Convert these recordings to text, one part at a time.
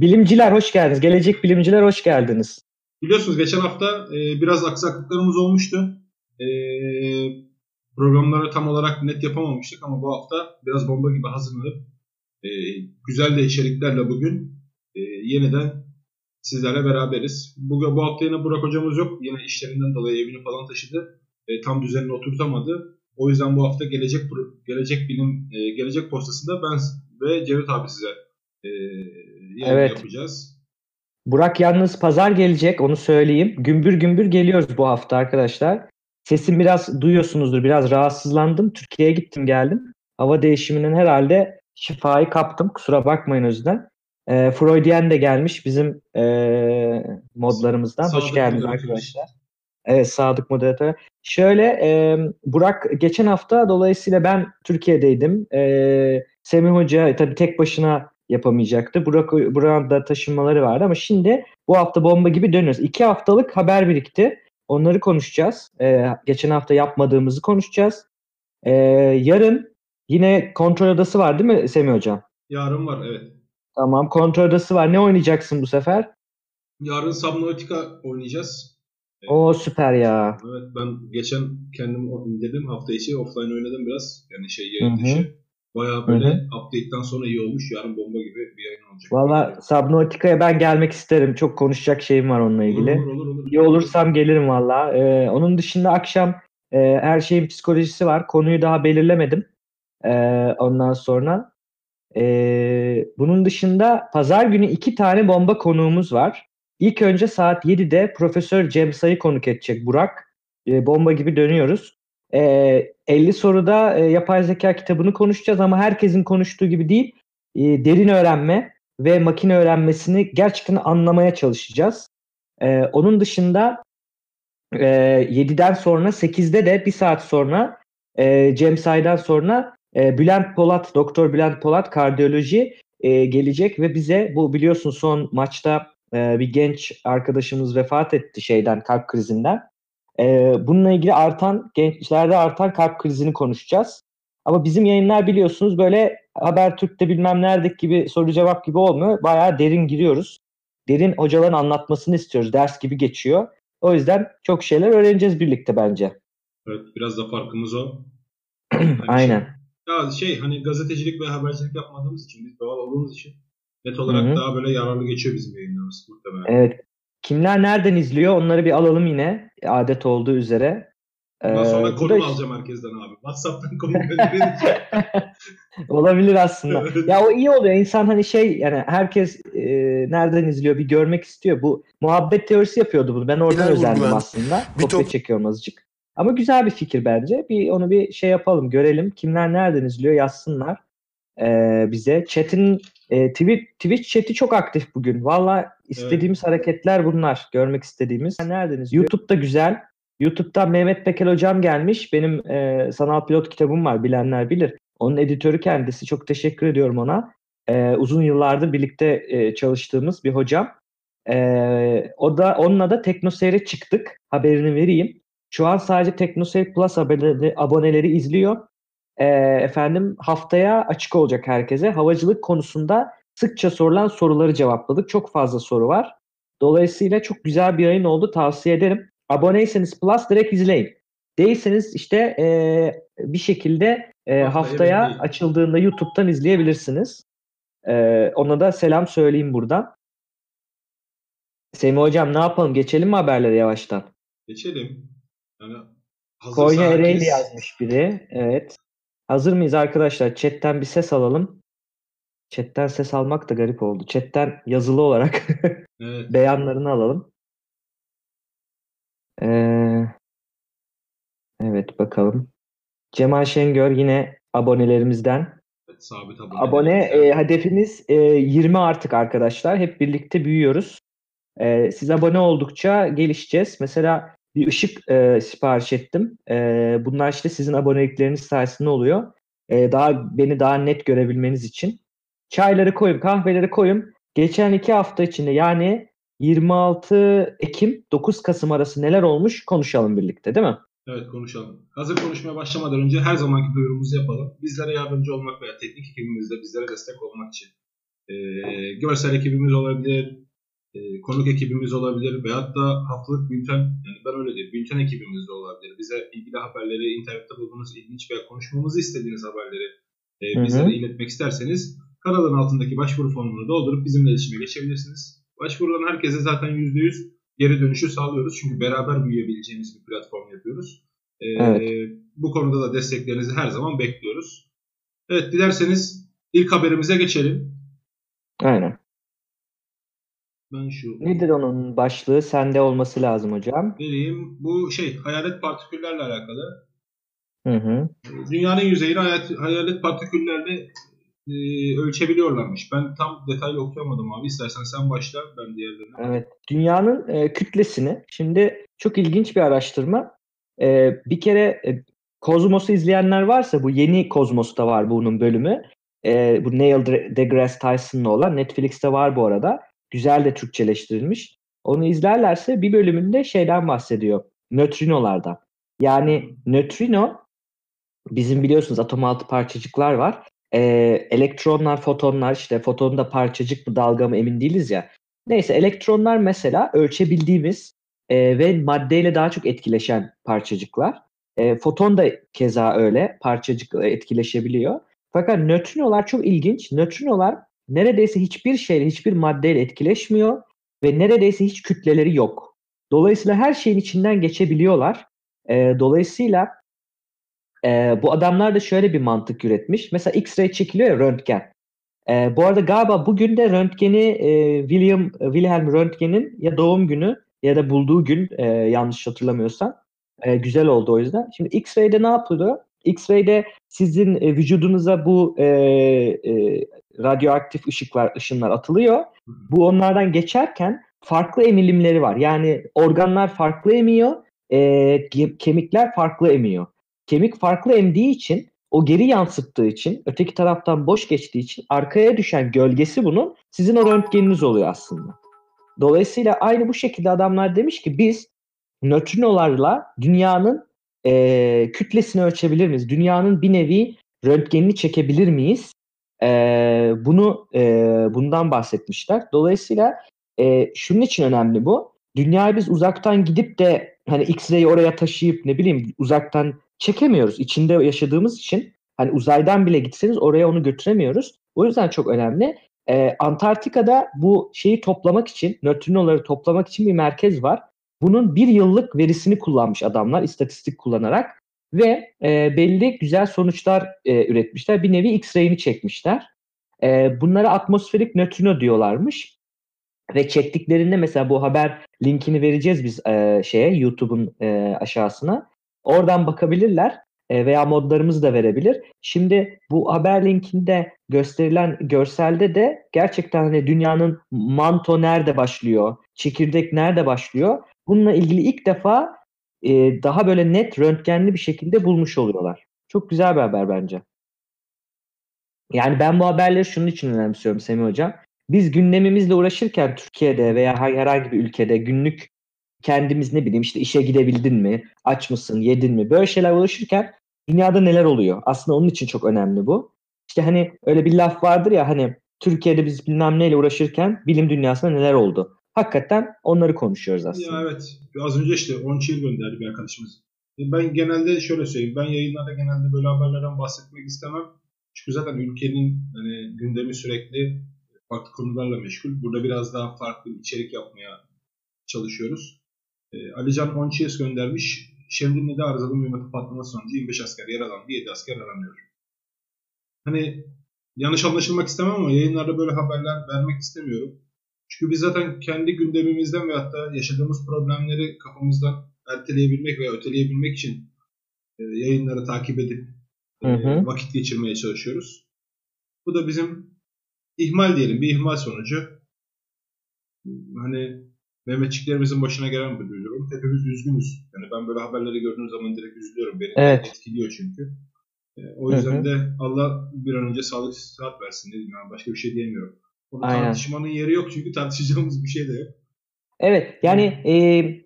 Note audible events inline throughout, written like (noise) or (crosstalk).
Bilimciler hoş geldiniz. Gelecek bilimciler hoş geldiniz. Biliyorsunuz geçen hafta e, biraz aksaklıklarımız olmuştu. E, programları tam olarak net yapamamıştık ama bu hafta biraz bomba gibi hazırlanıp e, güzel de içeriklerle bugün e, yeniden sizlerle beraberiz. Bugün bu hafta yine Burak hocamız yok. Yine işlerinden dolayı evini falan taşıdı. E, tam düzenini oturtamadı. O yüzden bu hafta gelecek gelecek bilim e, gelecek postasında ben ve Cevdet abi size e, evet. yapacağız. Burak yalnız pazar gelecek onu söyleyeyim. Gümbür gümbür geliyoruz bu hafta arkadaşlar. Sesim biraz duyuyorsunuzdur. Biraz rahatsızlandım. Türkiye'ye gittim geldim. Hava değişiminin herhalde şifayı kaptım. Kusura bakmayın o yüzden. E, Freudian de gelmiş bizim e, modlarımızdan. Sadık Hoş geldiniz arkadaşlar. Evet Sadık moderatör. Şöyle e, Burak geçen hafta dolayısıyla ben Türkiye'deydim. E, Semih Hoca tabii tek başına yapamayacaktı. Burak, Burak'ın da taşınmaları vardı ama şimdi bu hafta bomba gibi dönüyoruz. İki haftalık haber birikti. Onları konuşacağız. E, geçen hafta yapmadığımızı konuşacağız. E, yarın yine kontrol odası var değil mi Semih Hocam? Yarın var evet. Tamam kontrol odası var. Ne oynayacaksın bu sefer? Yarın Subnautica oynayacağız. O süper ya. Evet ben geçen kendim indirdim hafta içi offline oynadım biraz. Yani şey yayın dışı. Bayağı böyle Hı-hı. update'den sonra iyi olmuş. Yarın bomba gibi bir yayın olacak. Valla Subnautica'ya ben gelmek isterim. Çok konuşacak şeyim var onunla ilgili. Olur olur olur. İyi olursam gelirim valla. Ee, onun dışında akşam e, her şeyin psikolojisi var. Konuyu daha belirlemedim. Ee, ondan sonra ee, bunun dışında pazar günü iki tane bomba konuğumuz var. İlk önce saat 7'de Profesör Cem Say'ı konuk edecek Burak. Ee, bomba gibi dönüyoruz. Ee, 50 soruda e, yapay zeka kitabını konuşacağız ama herkesin konuştuğu gibi değil. E, derin öğrenme ve makine öğrenmesini gerçekten anlamaya çalışacağız. E, onun dışında e, 7'den sonra 8'de de bir saat sonra e, Cem Say'dan sonra e, Bülent Polat, Doktor Bülent Polat kardiyoloji e, gelecek ve bize bu biliyorsun son maçta e, bir genç arkadaşımız vefat etti şeyden kalp krizinden. E, bununla ilgili artan gençlerde artan kalp krizini konuşacağız. Ama bizim yayınlar biliyorsunuz böyle Habertürk'te bilmem neredeki gibi soru cevap gibi olmuyor. Bayağı derin giriyoruz. Derin hocaların anlatmasını istiyoruz. Ders gibi geçiyor. O yüzden çok şeyler öğreneceğiz birlikte bence. Evet biraz da farkımız o. (clears throat) Aynen. Ya şey hani gazetecilik ve habercilik yapmadığımız için biz doğal olduğumuz için net olarak Hı-hı. daha böyle yararlı geçiyor bizim yayınlarımız muhtemelen. Evet. Kimler nereden izliyor onları bir alalım yine adet olduğu üzere. Ondan sonra ee, konum alacağım herkesten abi. WhatsApp'tan konum (laughs) Olabilir aslında. ya o iyi oluyor. İnsan hani şey yani herkes e, nereden izliyor bir görmek istiyor. Bu muhabbet teorisi yapıyordu bunu. Ben oradan özendim aslında. Bir Kopya top... çekiyorum azıcık. Ama güzel bir fikir bence. Bir onu bir şey yapalım, görelim. Kimler nereden izliyor yazsınlar e, bize. Chat'in e, Twitch, Twitch chat'i çok aktif bugün. Valla istediğimiz evet. hareketler bunlar. Görmek istediğimiz. Nereden izliyor? YouTube'da güzel. YouTube'da Mehmet Pekel hocam gelmiş. Benim e, sanal pilot kitabım var. Bilenler bilir. Onun editörü kendisi. Çok teşekkür ediyorum ona. E, uzun yıllardır birlikte e, çalıştığımız bir hocam. E, o da onunla da Teknoseyre çıktık. Haberini vereyim. Şu an sadece TeknoSeyir Plus aboneleri izliyor. E, efendim haftaya açık olacak herkese. Havacılık konusunda sıkça sorulan soruları cevapladık. Çok fazla soru var. Dolayısıyla çok güzel bir yayın oldu. Tavsiye ederim. Aboneyseniz Plus direkt izleyin. Değilseniz işte e, bir şekilde e, haftaya, haftaya açıldığında YouTube'dan izleyebilirsiniz. E, ona da selam söyleyeyim buradan. Semih Hocam ne yapalım? Geçelim mi haberlere yavaştan? Geçelim. Yani Konya Ereğli herkes... yazmış biri. Evet. Hazır mıyız arkadaşlar? Chat'ten bir ses alalım. Chat'ten ses almak da garip oldu. Chat'ten yazılı olarak (laughs) evet. beyanlarını alalım. Ee, evet bakalım. Cemal Şengör yine abonelerimizden. Evet, sabit abone. Abone e, hedefimiz e, 20 artık arkadaşlar. Hep birlikte büyüyoruz. E, siz abone oldukça gelişeceğiz. Mesela bir ışık e, sipariş ettim. E, bunlar işte sizin abonelikleriniz sayesinde oluyor. E, daha beni daha net görebilmeniz için. Çayları koyun, kahveleri koyun. Geçen iki hafta içinde yani 26 Ekim 9 Kasım arası neler olmuş konuşalım birlikte değil mi? Evet konuşalım. Hazır konuşmaya başlamadan önce her zamanki duyurumuzu yapalım. Bizlere yardımcı olmak veya teknik ekibimizde bizlere destek olmak için e, görsel ekibimiz olabilir, e, konuk ekibimiz olabilir veyahut da haftalık bülten, yani ben öyle diyeyim, bülten ekibimiz de olabilir. Bize ilgili haberleri, internette bulduğunuz ilginç veya konuşmamızı istediğiniz haberleri e, bizlere iletmek isterseniz kanalın altındaki başvuru formunu doldurup bizimle iletişime geçebilirsiniz. Başvurulan herkese zaten %100 geri dönüşü sağlıyoruz. Çünkü beraber büyüyebileceğimiz bir platform yapıyoruz. E, Evet. Bu konuda da desteklerinizi her zaman bekliyoruz. Evet dilerseniz ilk haberimize geçelim. Aynen. Ben şu Nedir onun başlığı? Sende olması lazım hocam. vereyim. Bu şey hayalet partiküllerle alakalı. Hı hı. Dünyanın yüzeyini hayalet, hayalet partiküllerle e, ölçebiliyorlarmış. Ben tam detaylı okuyamadım abi. İstersen sen başla ben diğerlerine. Evet. Dünyanın e, kütlesini şimdi çok ilginç bir araştırma. E, bir kere e, Kozmos'u izleyenler varsa bu yeni Kozmos'ta var bunun bölümü. E, bu Neil de- deGrasse Tyson'la olan Netflix'te var bu arada. Güzel de Türkçeleştirilmiş. Onu izlerlerse bir bölümünde şeyden bahsediyor. Nötrinolardan. Yani nötrino bizim biliyorsunuz atom altı parçacıklar var. E, elektronlar, fotonlar işte foton da parçacık mı dalga mı emin değiliz ya. Neyse elektronlar mesela ölçebildiğimiz e, ve maddeyle daha çok etkileşen parçacıklar. E, foton da keza öyle parçacıkla etkileşebiliyor. Fakat nötrinolar çok ilginç. Nötrinolar neredeyse hiçbir şeyle, hiçbir maddeyle etkileşmiyor ve neredeyse hiç kütleleri yok. Dolayısıyla her şeyin içinden geçebiliyorlar. E, dolayısıyla e, bu adamlar da şöyle bir mantık üretmiş. Mesela X-ray çekiliyor ya röntgen. E, bu arada galiba bugün de röntgeni e, William Wilhelm Röntgen'in ya doğum günü ya da bulduğu gün e, yanlış hatırlamıyorsam. E, güzel oldu o yüzden. Şimdi X-ray'de ne yapılıyor? X-ray'de sizin e, vücudunuza bu e, e, radyoaktif ışıklar, ışınlar atılıyor. Bu onlardan geçerken farklı emilimleri var. Yani organlar farklı emiyor, e, kemikler farklı emiyor. Kemik farklı emdiği için o geri yansıttığı için öteki taraftan boş geçtiği için arkaya düşen gölgesi bunun sizin o röntgeniniz oluyor aslında. Dolayısıyla aynı bu şekilde adamlar demiş ki biz nötrinolarla dünyanın e, kütlesini ölçebilir miyiz? Dünyanın bir nevi röntgenini çekebilir miyiz? E, bunu e, bundan bahsetmişler. Dolayısıyla e, şunun için önemli bu. Dünyayı biz uzaktan gidip de hani X-ray'i oraya taşıyıp ne bileyim uzaktan çekemiyoruz. İçinde yaşadığımız için hani uzaydan bile gitseniz oraya onu götüremiyoruz. O yüzden çok önemli. Ee, Antarktika'da bu şeyi toplamak için, nötrinoları toplamak için bir merkez var. Bunun bir yıllık verisini kullanmış adamlar istatistik kullanarak ve e, belli güzel sonuçlar e, üretmişler. Bir nevi X-ray'ini çekmişler. E, bunlara atmosferik nötrino diyorlarmış. Ve çektiklerinde mesela bu haber linkini vereceğiz biz e, şeye YouTube'un e, aşağısına. Oradan bakabilirler e, veya modlarımızı da verebilir. Şimdi bu haber linkinde gösterilen görselde de gerçekten hani dünyanın manto nerede başlıyor, çekirdek nerede başlıyor bununla ilgili ilk defa e, daha böyle net röntgenli bir şekilde bulmuş oluyorlar. Çok güzel bir haber bence. Yani ben bu haberleri şunun için önemsiyorum Semih Hocam. Biz gündemimizle uğraşırken Türkiye'de veya herhangi bir ülkede günlük kendimiz ne bileyim işte işe gidebildin mi, aç mısın, yedin mi böyle şeyler uğraşırken dünyada neler oluyor? Aslında onun için çok önemli bu. İşte hani öyle bir laf vardır ya hani Türkiye'de biz bilmem neyle uğraşırken bilim dünyasında neler oldu? Hakikaten onları konuşuyoruz aslında. Ya evet. Az önce işte 10 çiğ gönderdi bir arkadaşımız. E, Ben genelde şöyle söyleyeyim. Ben yayınlarda genelde böyle haberlerden bahsetmek istemem. Çünkü zaten ülkenin hani gündemi sürekli farklı konularla meşgul. Burada biraz daha farklı içerik yapmaya çalışıyoruz. E, Alican Onçiyes göndermiş. Şemdinli'de arızalı mühimmatı patlaması sonucu 25 asker yaralandı, 7 asker aranıyor. Hani yanlış anlaşılmak istemem ama yayınlarda böyle haberler vermek istemiyorum. Çünkü biz zaten kendi gündemimizden ve hatta yaşadığımız problemleri kafamızdan erteleyebilmek veya öteleyebilmek için e, yayınları takip edip e, Hı hı. vakit geçirmeye çalışıyoruz. Bu da bizim ihmal diyelim, bir ihmal sonucu. Hani Mehmetçiklerimizin başına gelen bir durum. Hepimiz üzgünüz. Yani ben böyle haberleri gördüğüm zaman direkt üzülüyorum. Beni Evet. etkiliyor çünkü. E, o yüzden Hı hı. de Allah bir an önce sağlık sıhhat versin dedim. Yani başka bir şey diyemiyorum. Onu Aynen. tartışmanın yeri yok çünkü tartışacağımız bir şey de yok. Evet yani e,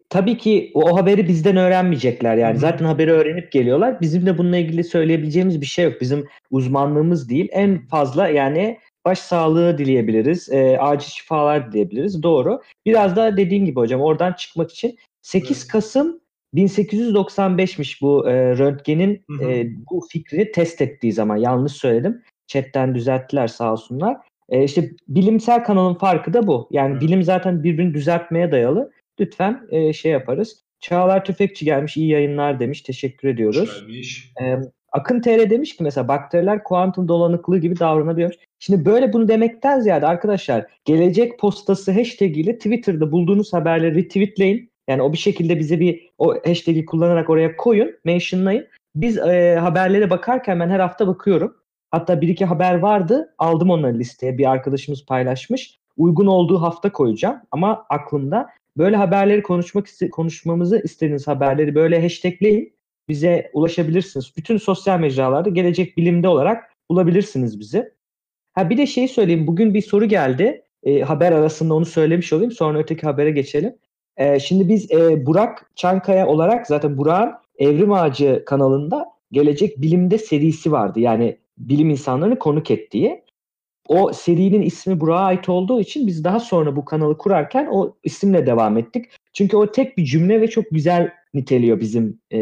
tabii ki o, o haberi bizden öğrenmeyecekler yani. Hı hı. Zaten haberi öğrenip geliyorlar. Bizim de bununla ilgili söyleyebileceğimiz bir şey yok. Bizim uzmanlığımız değil. En fazla yani baş sağlığı dileyebiliriz. E, acil şifalar dileyebiliriz. Doğru. Biraz da dediğim gibi hocam oradan çıkmak için 8 evet. Kasım 1895'miş bu e, röntgenin hı hı. E, bu fikrini test ettiği zaman yanlış söyledim. Chatten düzelttiler sağ olsunlar. E, işte bilimsel kanalın farkı da bu. Yani hı. bilim zaten birbirini düzeltmeye dayalı. Lütfen e, şey yaparız. Çağlar Tüfekçi gelmiş iyi yayınlar demiş. Teşekkür ediyoruz. E, Akın TR demiş ki mesela bakteriler kuantum dolanıklığı gibi davranabiliyor. Şimdi böyle bunu demekten ziyade arkadaşlar gelecek postası hashtag ile Twitter'da bulduğunuz haberleri retweetleyin. Yani o bir şekilde bize bir o hashtag'i kullanarak oraya koyun, mentionlayın. Biz e, haberlere bakarken ben her hafta bakıyorum. Hatta bir iki haber vardı. Aldım onları listeye. Bir arkadaşımız paylaşmış. Uygun olduğu hafta koyacağım. Ama aklımda böyle haberleri konuşmak konuşmamızı istediğiniz haberleri böyle hashtagleyin bize ulaşabilirsiniz. Bütün sosyal mecralarda gelecek bilimde olarak bulabilirsiniz bizi. Ha bir de şey söyleyeyim. Bugün bir soru geldi. E, haber arasında onu söylemiş olayım. Sonra öteki habere geçelim. E, şimdi biz e, Burak Çankaya olarak zaten Burak'ın Evrim Ağacı kanalında Gelecek Bilimde serisi vardı. Yani bilim insanlarını konuk ettiği. O serinin ismi Burak'a ait olduğu için biz daha sonra bu kanalı kurarken o isimle devam ettik. Çünkü o tek bir cümle ve çok güzel niteliyor bizim e,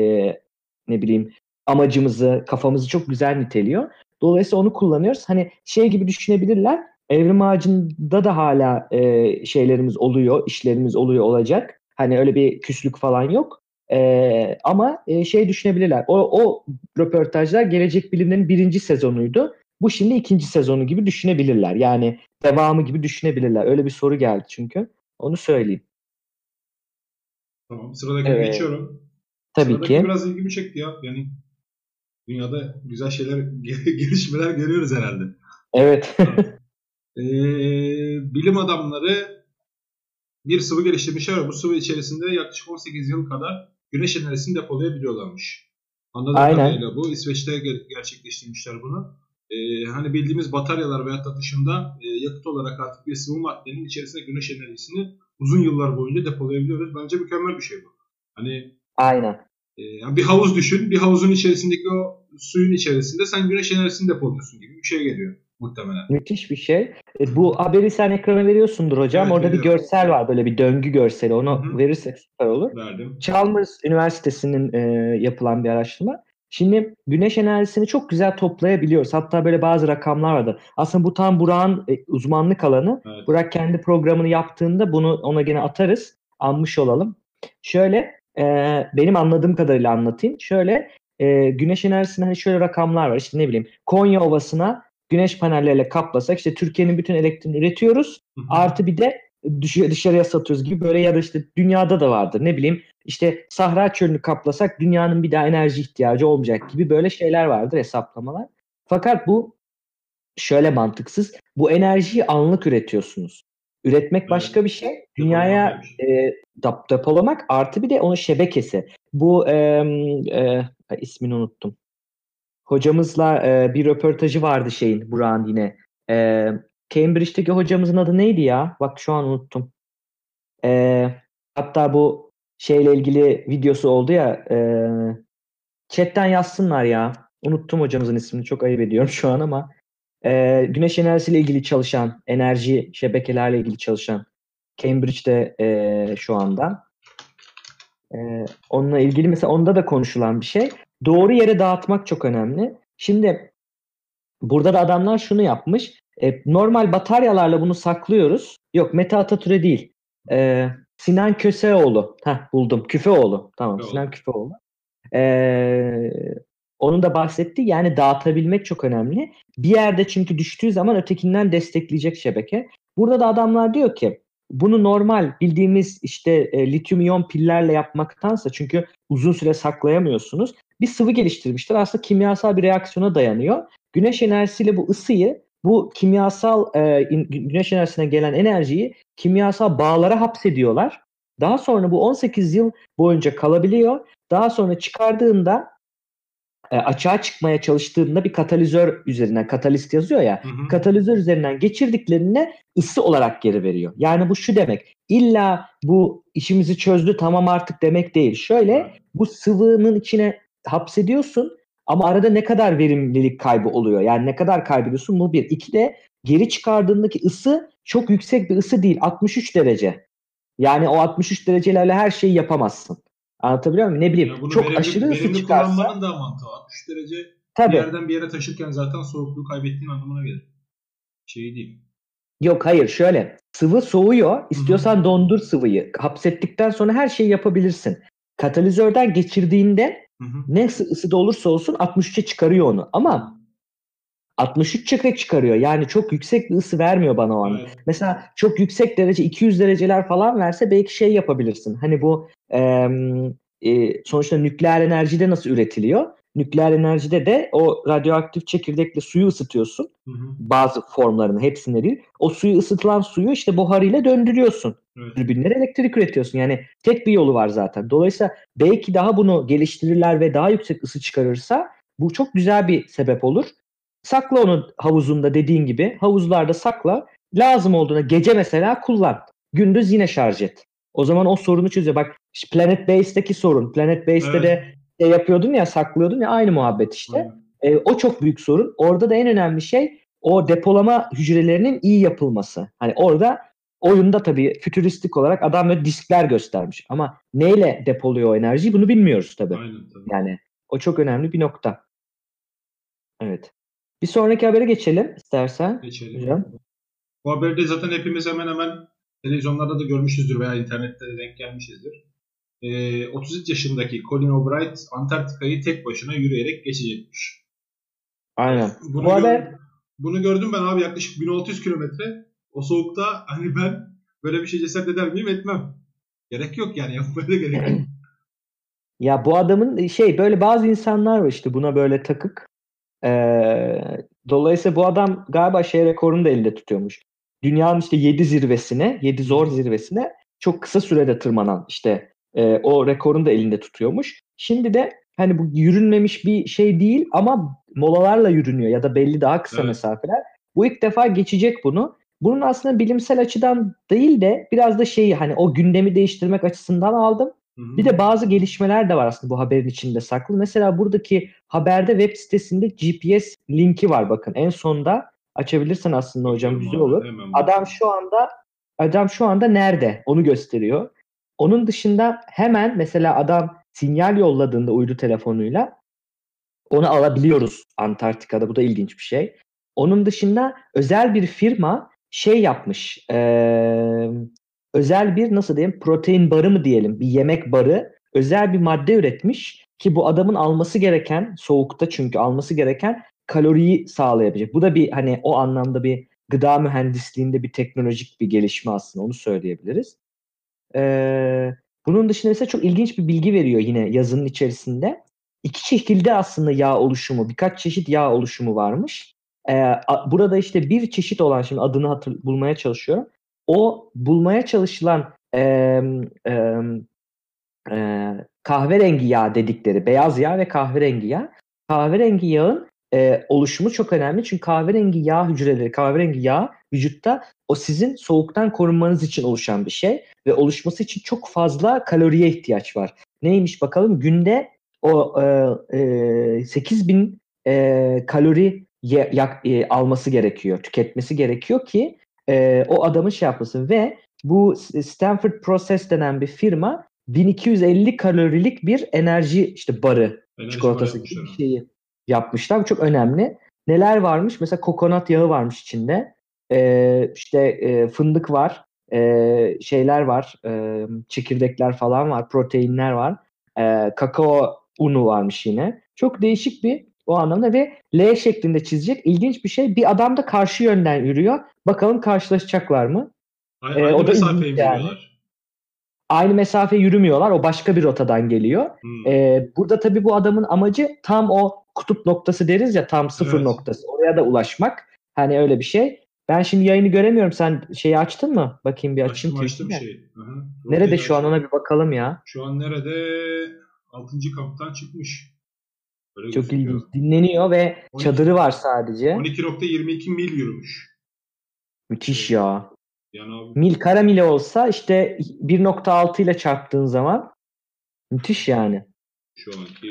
ne bileyim amacımızı, kafamızı çok güzel niteliyor. Dolayısıyla onu kullanıyoruz. Hani şey gibi düşünebilirler. Evrim ağacında da hala e, şeylerimiz oluyor, işlerimiz oluyor olacak. Hani öyle bir küslük falan yok. E, ama e, şey düşünebilirler. O, o röportajlar Gelecek Bilimlerin birinci sezonuydu. Bu şimdi ikinci sezonu gibi düşünebilirler. Yani devamı gibi düşünebilirler. Öyle bir soru geldi çünkü. Onu söyleyeyim. Tamam. Sıradaki evet. geçiyorum. Tabii Sıradaki ki. biraz ilgimi çekti ya. Yani dünyada güzel şeyler, (laughs) gelişmeler görüyoruz herhalde. Evet. (laughs) ee, bilim adamları bir sıvı geliştirmişler bu sıvı içerisinde yaklaşık 18 yıl kadar güneş enerjisini depolayabiliyorlarmış. Anladığım Aynen. kadarıyla bu. İsveç'te gerçekleştirmişler bunu. Ee, hani bildiğimiz bataryalar veya da dışında e, yakıt olarak artık bir sıvı maddenin içerisinde güneş enerjisini uzun yıllar boyunca depolayabiliyoruz. Bence mükemmel bir şey bu. Hani Aynen. E, yani bir havuz düşün. Bir havuzun içerisindeki o suyun içerisinde sen güneş enerjisini depoluyorsun gibi bir şey geliyor muhtemelen. Müthiş bir şey. E, bu haberi sen ekrana veriyorsundur hocam. Evet, Orada veriyorum. bir görsel var böyle bir döngü görseli. Onu Hı-hı. verirsek süper olur. Verdim. Chalmers Üniversitesi'nin e, yapılan bir araştırma. Şimdi güneş enerjisini çok güzel toplayabiliyoruz. Hatta böyle bazı rakamlar vardı. Aslında bu tam Burak'ın e, uzmanlık alanı. Evet. Burak kendi programını yaptığında bunu ona gene atarız. Anmış olalım. Şöyle e, benim anladığım kadarıyla anlatayım. Şöyle e, güneş enerjisinde hani şöyle rakamlar var. İşte ne bileyim Konya Ovası'na güneş panelleriyle kaplasak işte Türkiye'nin bütün elektriğini üretiyoruz. Hı hı. Artı bir de dışarıya satıyoruz gibi böyle ya da işte dünyada da vardır. Ne bileyim işte Sahra çölünü kaplasak dünyanın bir daha enerji ihtiyacı olmayacak gibi böyle şeyler vardır hesaplamalar. Fakat bu şöyle mantıksız. Bu enerjiyi anlık üretiyorsunuz. Üretmek başka bir şey. Dünyaya e, depolamak artı bir de onun şebekesi. Bu e, e, ismini unuttum. Hocamızla e, bir röportajı vardı şeyin Burak'ın yine. E, Cambridge'deki hocamızın adı neydi ya? Bak şu an unuttum. E, hatta bu şeyle ilgili videosu oldu ya. E, chatten yazsınlar ya. Unuttum hocamızın ismini. Çok ayıp ediyorum şu an ama. E, güneş enerjisiyle ilgili çalışan, enerji şebekelerle ilgili çalışan Cambridge'de e, şu anda. E, onunla ilgili mesela onda da konuşulan bir şey. Doğru yere dağıtmak çok önemli. Şimdi burada da adamlar şunu yapmış. E, normal bataryalarla bunu saklıyoruz. Yok Mete Atatürk'e değil. E, Sinan Köseoğlu. Heh, buldum. Küfeoğlu. Tamam Küfeoğlu. Sinan Küfeoğlu. E, onun da bahsettiği yani dağıtabilmek çok önemli. Bir yerde çünkü düştüğü zaman ötekinden destekleyecek şebeke. Burada da adamlar diyor ki bunu normal bildiğimiz işte e, lityum iyon pillerle yapmaktansa çünkü uzun süre saklayamıyorsunuz. Bir sıvı geliştirmişler. Aslında kimyasal bir reaksiyona dayanıyor. Güneş enerjisiyle bu ısıyı bu kimyasal e, güneş enerjisine gelen enerjiyi kimyasal bağlara hapsediyorlar. Daha sonra bu 18 yıl boyunca kalabiliyor. Daha sonra çıkardığında e, açığa çıkmaya çalıştığında bir katalizör üzerinden katalist yazıyor ya hı hı. katalizör üzerinden geçirdiklerine ısı olarak geri veriyor. Yani bu şu demek illa bu işimizi çözdü tamam artık demek değil. Şöyle bu sıvının içine hapsediyorsun ama arada ne kadar verimlilik kaybı oluyor? Yani ne kadar kaybediyorsun bu bir. İki de geri çıkardığındaki ısı çok yüksek bir ısı değil. 63 derece. Yani o 63 derecelerle her şeyi yapamazsın. Anlatabiliyor muyum? Ne bileyim Ya çok verimli, aşırı ısı çıkarsa kullanmanın da mantığı. 63 derece bir tabii. yerden bir yere taşırken zaten soğukluğu kaybettiğin anlamına gelir. Şey değil. Yok hayır şöyle sıvı soğuyor istiyorsan dondur sıvıyı hapsettikten sonra her şeyi yapabilirsin. Katalizörden geçirdiğinde Ne ısı- ısıda olursa olsun 63'e çıkarıyor onu ama 63 çıkı çıkarıyor yani çok yüksek bir ısı vermiyor bana o anda. Evet. Mesela çok yüksek derece 200 dereceler falan verse belki şey yapabilirsin. Hani bu e, sonuçta nükleer enerjide nasıl üretiliyor? Nükleer enerjide de o radyoaktif çekirdekle suyu ısıtıyorsun. Hı hı. Bazı formlarını hepsini değil. O suyu ısıtılan suyu işte buharıyla döndürüyorsun. Evet. Elektrik üretiyorsun. Yani tek bir yolu var zaten. Dolayısıyla belki daha bunu geliştirirler ve daha yüksek ısı çıkarırsa bu çok güzel bir sebep olur. Sakla onu havuzunda dediğin gibi. Havuzlarda sakla. Lazım olduğunda gece mesela kullan. Gündüz yine şarj et. O zaman o sorunu çözüyor. Bak Planet Base'deki sorun. Planet Base'de Evet. de şey yapıyordun ya saklıyordun ya aynı muhabbet işte. E, o çok büyük sorun. Orada da en önemli şey o depolama hücrelerinin iyi yapılması. Hani orada oyunda tabii fütüristik olarak adam böyle diskler göstermiş. Ama neyle depoluyor o enerjiyi bunu bilmiyoruz tabii. Aynen tabii. Yani o çok önemli bir nokta. Evet. Bir sonraki habere geçelim istersen. Geçelim. Hocam. Bu haberde zaten hepimiz hemen hemen televizyonlarda da görmüşüzdür veya internette de denk gelmişizdir. Ee, 33 yaşındaki Colin O'Bright Antarktika'yı tek başına yürüyerek geçecekmiş. Aynen. Bunu, Bu haber gör- bunu gördüm ben abi yaklaşık 1600 kilometre. O soğukta hani ben böyle bir şey cesaret eder miyim etmem. Gerek yok yani yapmaya da gerek yok. (clears throat) ya bu adamın şey böyle bazı insanlar var işte buna böyle takık. Ee, dolayısıyla bu adam galiba şey rekorunu da elinde tutuyormuş. Dünyanın işte 7 zirvesine, 7 zor zirvesine çok kısa sürede tırmanan işte e, o rekorunu da elinde tutuyormuş. Şimdi de hani bu yürünmemiş bir şey değil ama molalarla yürünüyor ya da belli daha kısa Evet. mesafeler. Bu ilk defa geçecek bunu. Bunun aslında bilimsel açıdan değil de biraz da şeyi hani o gündemi değiştirmek açısından aldım. Hı hı. Bir de bazı gelişmeler de var aslında bu haberin içinde saklı. Mesela buradaki haberde web sitesinde GPS linki var bakın. En sonda açabilirsen aslında hocam güzel olur. Adam şu anda adam şu anda nerede? Onu gösteriyor. Onun dışında hemen mesela adam sinyal yolladığında uydu telefonuyla onu alabiliyoruz Antarktika'da. Bu da ilginç bir şey. Onun dışında özel bir firma şey yapmış. eee, özel bir nasıl diyeyim protein barı mı diyelim bir yemek barı özel bir madde üretmiş ki bu adamın alması gereken soğukta çünkü alması gereken kaloriyi sağlayabilecek. Bu da bir hani o anlamda bir gıda mühendisliğinde bir teknolojik bir gelişme aslında onu söyleyebiliriz. Ee, bunun dışında ise çok ilginç bir bilgi veriyor yine yazının içerisinde. İki şekilde aslında yağ oluşumu, birkaç çeşit yağ oluşumu varmış. Ee, burada işte bir çeşit olan şimdi adını hatır, bulmaya çalışıyorum. O bulmaya çalışılan em, em, e, kahverengi yağ dedikleri beyaz yağ ve kahverengi yağ. Kahverengi yağın e, oluşumu çok önemli çünkü kahverengi yağ hücreleri, kahverengi yağ vücutta o sizin soğuktan korunmanız için oluşan bir şey ve oluşması için çok fazla kaloriye ihtiyaç var. Neymiş bakalım günde o e, e, 8000 e, kalori ye- yak- e, alması gerekiyor, tüketmesi gerekiyor ki e, o adamın şey yapmasın ve bu Stanford Process denen bir firma 1250 kalorilik bir enerji işte barı Enerji çikolatası gibi bir şeyi yapmışlar. Bu çok önemli. Neler varmış? Mesela kokonat yağı varmış içinde. Ee, işte e, fındık var. Ee, şeyler var. e, çekirdekler falan var. Proteinler var. Ee, kakao unu varmış yine. Çok değişik bir o anlamda ve L şeklinde çizecek. İlginç bir şey. Bir adam da karşı yönden yürüyor. Bakalım karşılaşacaklar mı? Ay- Ee, Aynı o da mesafeyi ilginç yani. yürüyorlar. Aynı mesafe yürümüyorlar. O başka bir rotadan geliyor. Hmm. Ee, burada tabii bu adamın amacı tam o kutup noktası deriz ya tam sıfır Evet. noktası. Oraya da ulaşmak. Hani öyle bir şey. Ben şimdi yayını göremiyorum. Sen şeyi açtın mı? Bakayım bir açayım. açtım açtım şey. Aha. Nerede şu an ona bir bakalım ya. Şu an nerede? 6. kamptan çıkmış. Böyle Çok gözüküyor. ilginç. Dinleniyor ve 12 çadırı var sadece. 12.22 mil yürümüş. Müthiş ya. Yani abi Mil kara mile olsa işte 1.6 ile çarptığın zaman müthiş yani. şu anki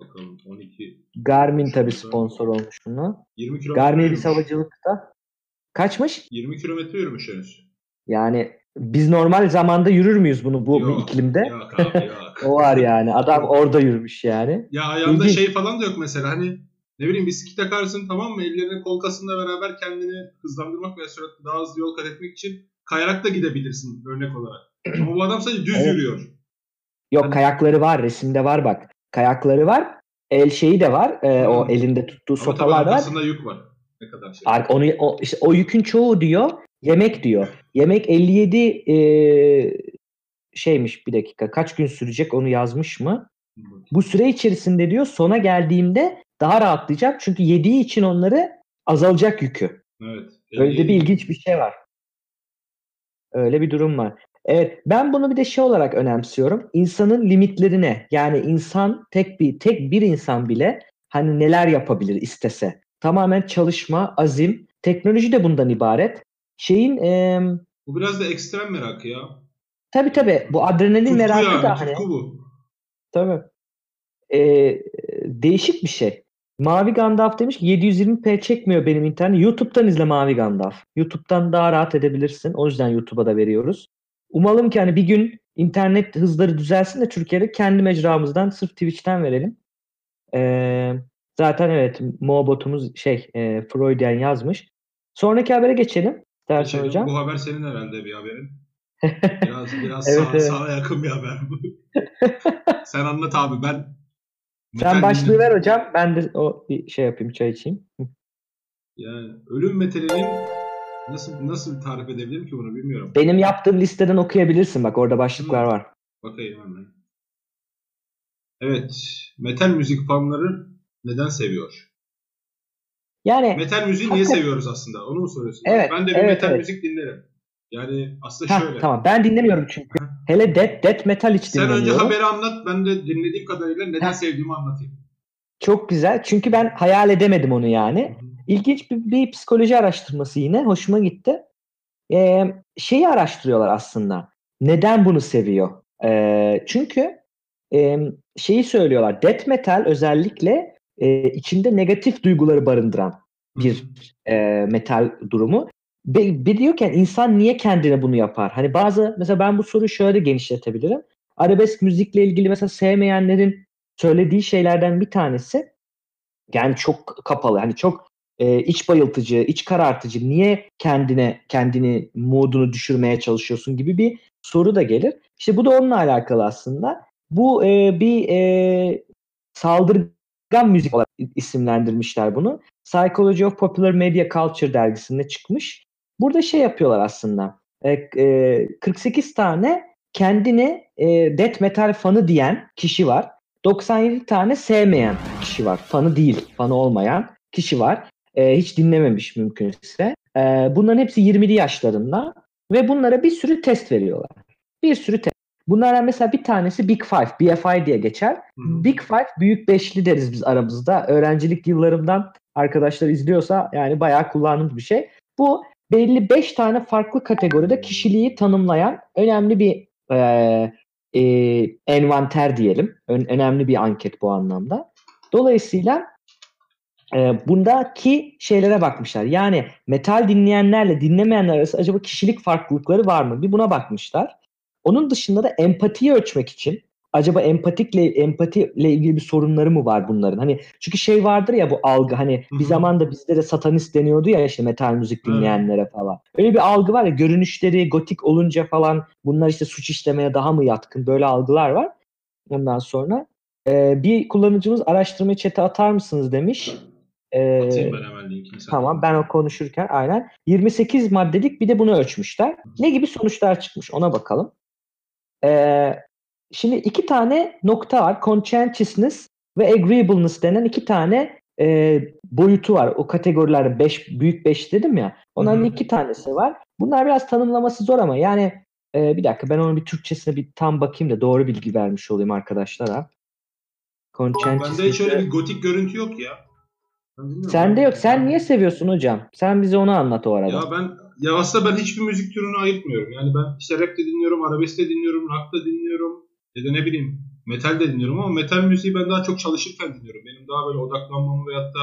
Bakalım 12. Garmin tabi sponsor olmuş bunu. 20 kilometre Garmin bir yürümüş. havacılıkta. Kaçmış? 20 kilometre yürümüş henüz. Yani biz normal zamanda yürür müyüz bunu bu Yok, iklimde? Yok abi yok. (laughs) O var yani. Adam orada yürümüş yani. Ya ayağında İlginç. şey falan da yok mesela hani ne bileyim bisiklet takarsın tamam mı? Ellerine kol kasınla beraber kendini hızlandırmak veya süratle daha hızlı yol kat etmek için kayarak da gidebilirsin örnek olarak. (clears throat) Ama bu adam sadece düz Evet. yürüyor. Yok Hani- kayakları var. Resimde var bak. Kayakları var. El şeyi de var. e, o Hmm. elinde tuttuğu Ama sopalar var. arkasında yük var. Ne kadar şey. Ar- Onu, o, işte o yükün çoğu diyor yemek diyor. Yemek 57 e, şeymiş bir dakika. Kaç gün sürecek onu yazmış mı? Bu süre içerisinde diyor sona geldiğimde daha rahatlayacak. Çünkü yediği için onları azalacak yükü. Evet. Öyle de bir ilginç bir şey var. Öyle bir durum var. Evet, ben bunu bir de şey olarak önemsiyorum. İnsanın limitlerine, yani insan tek bir tek bir insan bile hani neler yapabilir istese. Tamamen çalışma, azim, teknoloji de bundan ibaret. Şeyin e, Bu biraz da ekstrem merakı ya. tabii tabii bu adrenalin Tutku merakı yani, da hani bu. Tabii. Ee, değişik bir şey. Mavi Gandalf demiş ki 720p çekmiyor benim internet. YouTube'dan izle Mavi Gandalf. YouTube'dan daha rahat edebilirsin. O yüzden YouTube'a da veriyoruz. Umalım ki hani bir gün internet hızları düzelsin de Türkiye'de kendi mecramızdan sırf Twitch'ten verelim. Ee, zaten evet Mobotumuz şey e, Freudian yazmış. Sonraki habere geçelim. Dersin hocam. Bu haber senin herhalde bir haberin. (laughs) Biraz biraz Evet, sağ, evet. sağa yakın bir haber bu. (laughs) Sen anlat abi ben Sen başlığı ver hocam. Ben de o bir şey yapayım, çay içeyim. Yani ölüm metalinin nasıl nasıl tarif edebilirim ki bunu bilmiyorum. Benim yaptığım listeden okuyabilirsin. Bak orada başlıklar Hı. var. Bakayım hemen. Evet. Metal müzik fanları neden seviyor? Yani Metal müziği niye Hakikaten- seviyoruz aslında? Onu mu soruyorsun? Evet, Ben de bir evet, metal evet. müzik dinlerim. Yani aslında Heh, şöyle. tamam ben dinlemiyorum çünkü. Hele death, death metal hiç Sen önce dinlemiyorum. haberi anlat. Ben de dinlediğim kadarıyla neden Heh. sevdiğimi anlatayım. Çok güzel. Çünkü ben hayal edemedim onu yani. İlginç bir, bir psikoloji araştırması yine. Hoşuma gitti. Ee, şeyi araştırıyorlar aslında. Neden bunu seviyor? Ee, çünkü e, şeyi söylüyorlar. Death metal özellikle e, içinde negatif duyguları barındıran bir e, metal durumu. Diyorken insan niye kendine bunu yapar? Hani bazı mesela ben bu soruyu şöyle genişletebilirim. Arabesk müzikle ilgili mesela sevmeyenlerin söylediği şeylerden bir tanesi yani çok kapalı hani çok e, iç bayıltıcı, iç karartıcı niye kendine kendini modunu düşürmeye çalışıyorsun gibi bir soru da gelir. İşte bu da onunla alakalı aslında. Bu e, bir e, saldırgan müzik olarak isimlendirmişler bunu. Psychology of Popular Media Culture dergisinde çıkmış. Burada şey yapıyorlar aslında. E, e, 48 tane kendini e, death metal fanı diyen kişi var. 97 tane sevmeyen kişi var. Fanı değil, fanı olmayan kişi var. E, hiç dinlememiş mümkünse. E, bunların hepsi 20'li yaşlarında ve bunlara bir sürü test veriyorlar. Bir sürü test. Bunlardan mesela bir tanesi Big Five, BFI diye geçer. Hı. Big Five büyük beşli deriz biz aramızda. Öğrencilik yıllarımdan arkadaşlar izliyorsa yani bayağı kullandığımız bir şey. Bu belli beş tane farklı kategoride kişiliği tanımlayan önemli bir e, e, envanter diyelim. Ön- önemli bir anket bu anlamda. Dolayısıyla e, bundaki şeylere bakmışlar. Yani metal dinleyenlerle dinlemeyenler arasında acaba kişilik farklılıkları var mı? Bir buna bakmışlar. Onun dışında da empatiyi ölçmek için acaba empatikle empatiyle ilgili bir sorunları mı var bunların? Hani çünkü şey vardır ya bu algı hani bir zaman da bizde de satanist deniyordu ya işte metal müzik dinleyenlere falan. Öyle bir algı var ya görünüşleri gotik olunca falan bunlar işte suç işlemeye daha mı yatkın böyle algılar var. Ondan sonra e, bir kullanıcımız araştırmayı çete atar mısınız demiş. E, Atayım ben hemen linkini. sen. Tamam ben o konuşurken aynen. 28 maddelik bir de bunu ölçmüşler. Ne gibi sonuçlar çıkmış ona bakalım. Ee, şimdi iki tane nokta var. Conscientiousness ve agreeableness denen iki tane e, boyutu var. O kategorilerde beş, büyük beş dedim ya. Onların hı. iki tanesi var. Bunlar biraz tanımlaması zor ama yani e, bir dakika ben onun bir Türkçesine bir tam bakayım da doğru bilgi vermiş olayım arkadaşlara. Conscientiousness Bende hiç öyle bir gotik görüntü yok ya. Ben bilmiyorum. Sende yok. Sen niye seviyorsun hocam? Sen bize onu anlat o arada. Ya ben ya aslında ben hiçbir müzik türünü ayırtmıyorum. Yani ben işte rap de dinliyorum, arabesk de dinliyorum, rock da dinliyorum. Ya da ne bileyim metal de dinliyorum ama metal müziği ben daha çok çalışırken dinliyorum. Benim daha böyle odaklanmamı veyahut da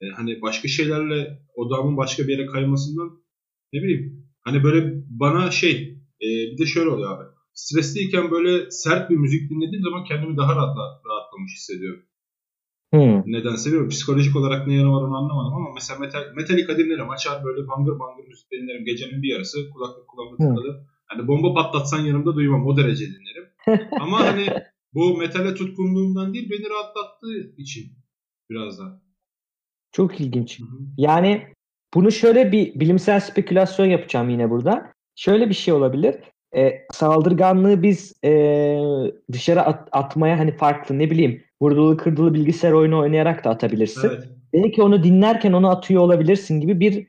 e, hani başka şeylerle odağımın başka bir yere kaymasından ne bileyim hani böyle bana şey e, bir de şöyle oluyor abi. Stresliyken böyle sert bir müzik dinlediğim zaman kendimi daha rahatla, rahatlamış hissediyorum. Hmm. Neden seviyorum? Psikolojik olarak ne yanı var onu anlamadım ama mesela metal, Metallica dinlerim. Açar böyle bangır bangır müzik dinlerim. Gecenin bir yarısı kulaklık kulağımda tıkalı. Hani bomba patlatsan yanımda duymam. O derece dinlerim. Ama hani bu metale tutkunluğumdan değil beni rahatlattığı için biraz da. Çok ilginç. Hı hı. Yani bunu şöyle bir bilimsel spekülasyon yapacağım yine burada. Şöyle bir şey olabilir. E, saldırganlığı biz e, dışarı at, atmaya hani farklı ne bileyim vurdulu kırdılı bilgisayar oyunu oynayarak da atabilirsin. Evet. Belki onu dinlerken onu atıyor olabilirsin gibi bir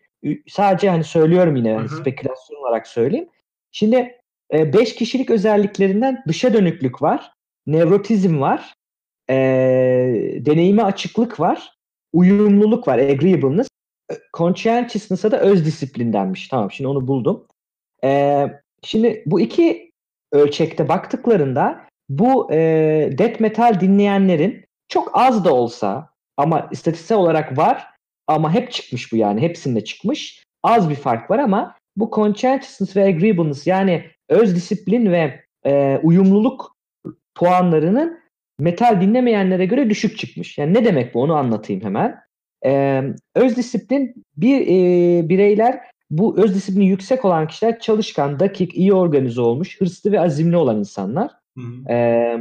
sadece hani söylüyorum yine hani spekülasyon olarak söyleyeyim. Şimdi 5 e, kişilik özelliklerinden dışa dönüklük var, nevrotizm var, e, deneyime açıklık var, uyumluluk var, agreeableness. Conscientiousness'a da öz disiplin denmiş. Tamam şimdi onu buldum. E, şimdi bu iki ölçekte baktıklarında bu e, death metal dinleyenlerin çok az da olsa ama istatistiksel olarak var ama hep çıkmış bu yani hepsinde çıkmış. Az bir fark var ama bu conscientiousness ve agreeableness yani öz disiplin ve e, uyumluluk puanlarının metal dinlemeyenlere göre düşük çıkmış. Yani ne demek bu onu anlatayım hemen. E, öz disiplin bir e, bireyler bu öz disiplini yüksek olan kişiler çalışkan, dakik, iyi organize olmuş, hırslı ve azimli olan insanlar. Hı E,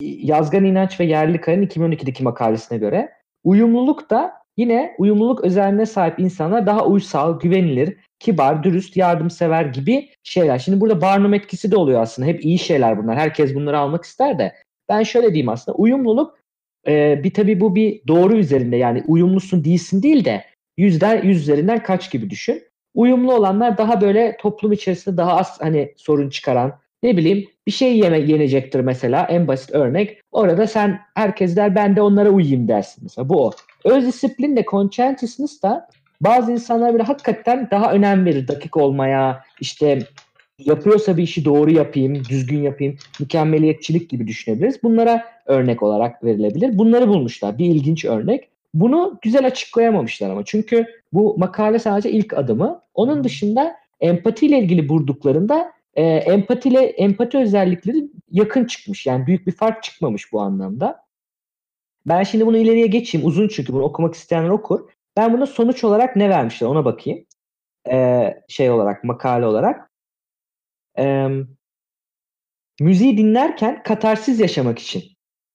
Yazgan İnanç ve Yerli Kaya'nın 2012'deki makalesine göre uyumluluk da yine uyumluluk özelliğine sahip insanlar daha uysal, güvenilir, kibar, dürüst, yardımsever gibi şeyler. Şimdi burada Barnum etkisi de oluyor aslında. Hep iyi şeyler bunlar. Herkes bunları almak ister de. Ben şöyle diyeyim aslında. Uyumluluk e, bir tabii bu bir doğru üzerinde yani uyumlusun değilsin değil de yüzden yüz üzerinden kaç gibi düşün. Uyumlu olanlar daha böyle toplum içerisinde daha az hani sorun çıkaran, ne bileyim bir şey yeme yenecektir mesela en basit örnek. Orada sen herkes der ben de onlara uyayım dersin mesela bu o. Öz disiplin de conscientiousness da bazı insanlar bile hakikaten daha önem verir dakik olmaya işte yapıyorsa bir işi doğru yapayım, düzgün yapayım, mükemmeliyetçilik gibi düşünebiliriz. Bunlara örnek olarak verilebilir. Bunları bulmuşlar. Bir ilginç örnek. Bunu güzel açıklayamamışlar ama. Çünkü bu makale sadece ilk adımı. Onun dışında empatiyle ilgili vurduklarında e, empatiyle empati özellikleri yakın çıkmış. Yani büyük bir fark çıkmamış bu anlamda. Ben şimdi bunu ileriye geçeyim. Uzun çünkü bunu okumak isteyenler okur. Ben buna sonuç olarak ne vermişler ona bakayım. Ee, şey olarak, makale olarak. Ee, müziği dinlerken katarsiz yaşamak için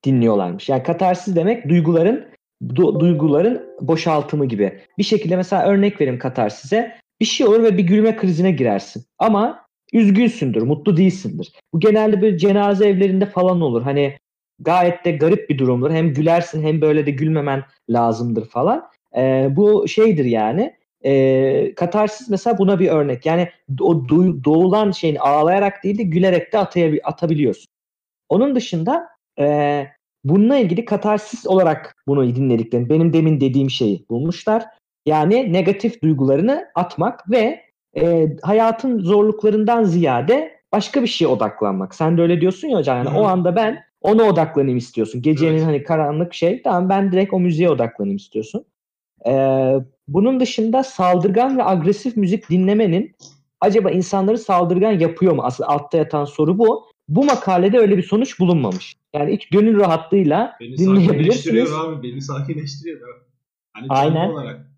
dinliyorlarmış. Yani katarsiz demek duyguların du- duyguların boşaltımı gibi. Bir şekilde mesela örnek vereyim katarsize. Bir şey olur ve bir gülme krizine girersin. Ama üzgünsündür, mutlu değilsindir. Bu genelde böyle cenaze evlerinde falan olur. Hani gayet de garip bir durumdur. Hem gülersin hem böyle de gülmemen lazımdır falan. E, bu şeydir yani. E, katarsis mesela buna bir örnek. Yani o doğulan şeyin ağlayarak değil de gülerek de ataya, atabiliyorsun. Onun dışında e, bununla ilgili katarsis olarak bunu dinlediklerini, benim demin dediğim şeyi bulmuşlar. Yani negatif duygularını atmak ve e, hayatın zorluklarından ziyade başka bir şeye odaklanmak. Sen de öyle diyorsun ya hocam. Yani o anda ben ona odaklanayım istiyorsun. Gecenin evet. hani karanlık şey. Tamam ben direkt o müziğe odaklanayım istiyorsun. Ee, bunun dışında saldırgan ve agresif müzik dinlemenin acaba insanları saldırgan yapıyor mu? Aslında altta yatan soru bu. Bu makalede öyle bir sonuç bulunmamış. Yani hiç gönül rahatlığıyla beni dinleyebilirsiniz. abi. Beni sakinleştiriyor abi. Hani Aynen. olarak.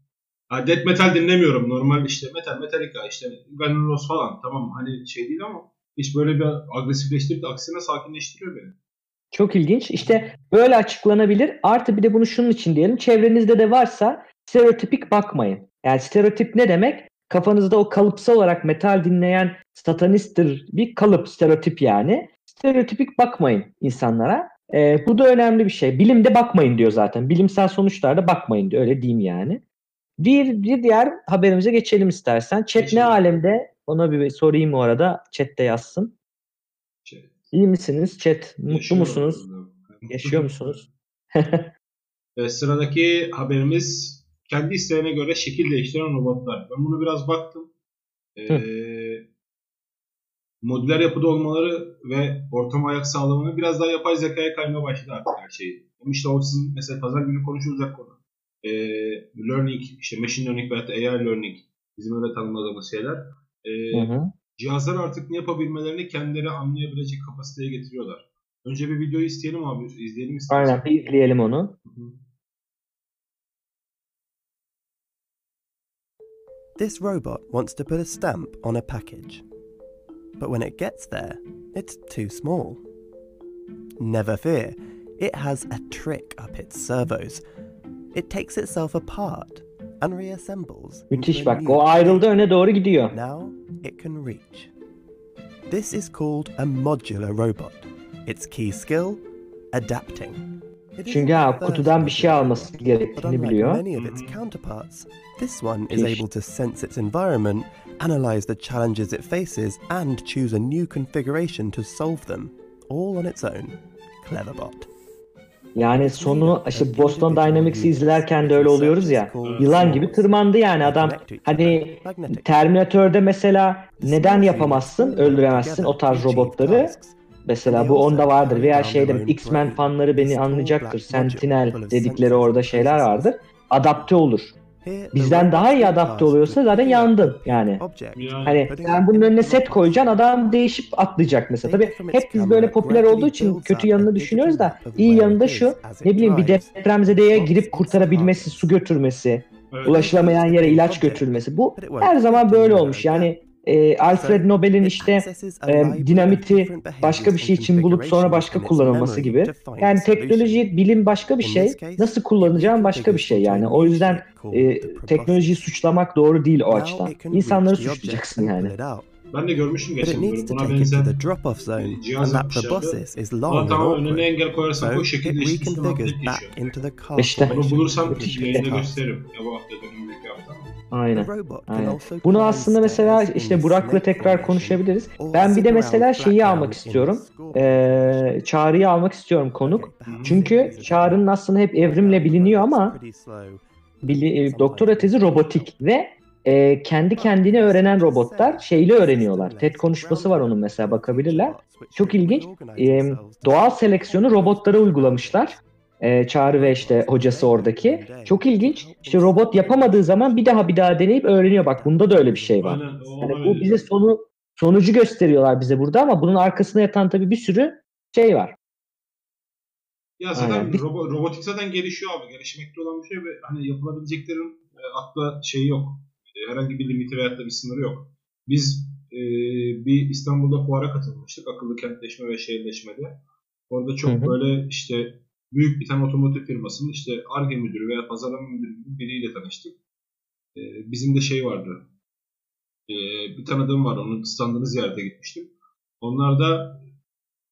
Ha, death metal dinlemiyorum. Normal işte metal, Metallica, işte Guns N' Roses falan. Tamam hani şey değil ama hiç böyle bir agresifleştirip de aksine sakinleştiriyor beni. Çok ilginç. İşte böyle açıklanabilir. Artı bir de bunu şunun için diyelim. Çevrenizde de varsa stereotipik bakmayın. Yani stereotip ne demek? Kafanızda o kalıpsal olarak metal dinleyen satanisttir bir kalıp, stereotip yani. Stereotipik bakmayın insanlara. Ee, bu da önemli bir şey. Bilimde bakmayın diyor zaten. Bilimsel sonuçlarda bakmayın diyor. Öyle diyeyim yani. Bir, bir diğer haberimize geçelim istersen. Chat Geçelim. ne alemde? Ona bir sorayım o arada. Chat'te yazsın. İyi misiniz chat? Mutlu Yaşıyor (laughs) musunuz? Yaşıyor (laughs) musunuz? Ve sıradaki haberimiz kendi isteğine göre şekil değiştiren robotlar. Ben bunu biraz baktım. Ee, modüler yapıda olmaları ve ortama ayak sağlamaları biraz daha yapay zekaya kaymaya başladı artık her. Ama işte o sizin mesela pazar günü konuşulacak konu. Ee, learning, işte machine learning veya da AI learning bizim öyle tanımladığımız şeyler. Ee, Hı hı. Cihazlar artık ne yapabilmelerini kendileri anlayabilecek kapasiteye getiriyorlar. Önce bir videoyu isteyelim abi. izleyelim istersen. Aynen bir izleyelim onu. Hı hı. This robot wants to put a stamp on a package. But when it gets there, it's too small. Never fear, it has a trick up its servos. It takes itself apart and reassembles. into Müthiş a bak. new O ayrıldı öne doğru gidiyor. Now it can reach. This is called a modular robot. Its key skill adapting. It isn't Çünkü ha, the kutudan bir şey alması but gerektiğini unlike biliyor. many of its hmm. counterparts, this one is able to sense its environment, analyze the challenges it faces, and choose a new configuration to solve them, all on its own. Cleverbot. Yani sonu işte Boston Dynamics'i izlerken de öyle oluyoruz ya. Yılan gibi tırmandı yani adam. Hani Terminator'da mesela neden yapamazsın, öldüremezsin o tarz robotları? Mesela bu onda vardır veya şeyde X-Men fanları beni anlayacaktır. Sentinel dedikleri orada şeyler vardır. Adapte olur. Bizden daha iyi adapte oluyorsa zaten yandın yani. Hani sen bunun önüne set koyacaksın adam değişip atlayacak mesela. Tabii hep biz böyle popüler olduğu için kötü yanını düşünüyoruz da iyi yanı da şu ne bileyim bir depremzedeye girip kurtarabilmesi, su götürmesi, ulaşılamayan yere ilaç götürülmesi. Bu her zaman böyle olmuş. Yani e, Alfred Nobel'in işte e, dinamiti başka bir şey için bulup sonra başka kullanılması gibi. Yani teknoloji, bilim başka bir şey. Nasıl kullanacağım başka bir şey yani. O yüzden e, teknolojiyi suçlamak doğru değil o açıdan. İnsanları suçlayacaksın yani. Ben de görmüştüm geçen gün. Buna benzer bir cihaz and that yapmışlardı. proboscis is long Ama and tamam önüne engel koyarsan it şekilde işte reconfigures atlayıp geçiyor. İşte. Bunu bulursam yayında gösteririm. Ya bu hafta önümüzdeki hafta. Aynen. Aynen. Bunu aslında mesela işte Burak'la tekrar konuşabiliriz. Ben bir de mesela şeyi almak istiyorum. Ee, Çağrı'yı almak istiyorum konuk. Çünkü Çağrı'nın aslında hep evrimle biliniyor ama bili, e, doktora tezi robotik ve e, kendi kendine öğrenen robotlar şeyle öğreniyorlar. TED konuşması var onun mesela bakabilirler. Çok ilginç. E, doğal seleksiyonu robotlara uygulamışlar. E, Çağrı ve işte hocası oradaki. Çok ilginç. İşte robot yapamadığı zaman bir daha bir daha deneyip öğreniyor. Bak bunda da öyle bir şey var. Yani bu bize sonu sonucu gösteriyorlar bize burada ama bunun arkasında yatan tabii bir sürü şey var. Ya zaten Aynen. Robo, robotik zaten gelişiyor abi. Gelişmekte olan bir şey ve hani yapılabileceklerin e, akla şeyi yok. E, herhangi bir limiti veyahut da bir sınırı yok. Biz e, bir İstanbul'da fuara katılmıştık. Akıllı kentleşme ve şehirleşmede. Orada çok Hı hı. böyle işte büyük bir tane otomotiv firmasının işte ARGE müdürü veya pazarlama müdürü gibi biriyle tanıştık. E, bizim de şey vardı. E, bir tanıdığım var. Onun standını ziyarete gitmiştim. Onlar da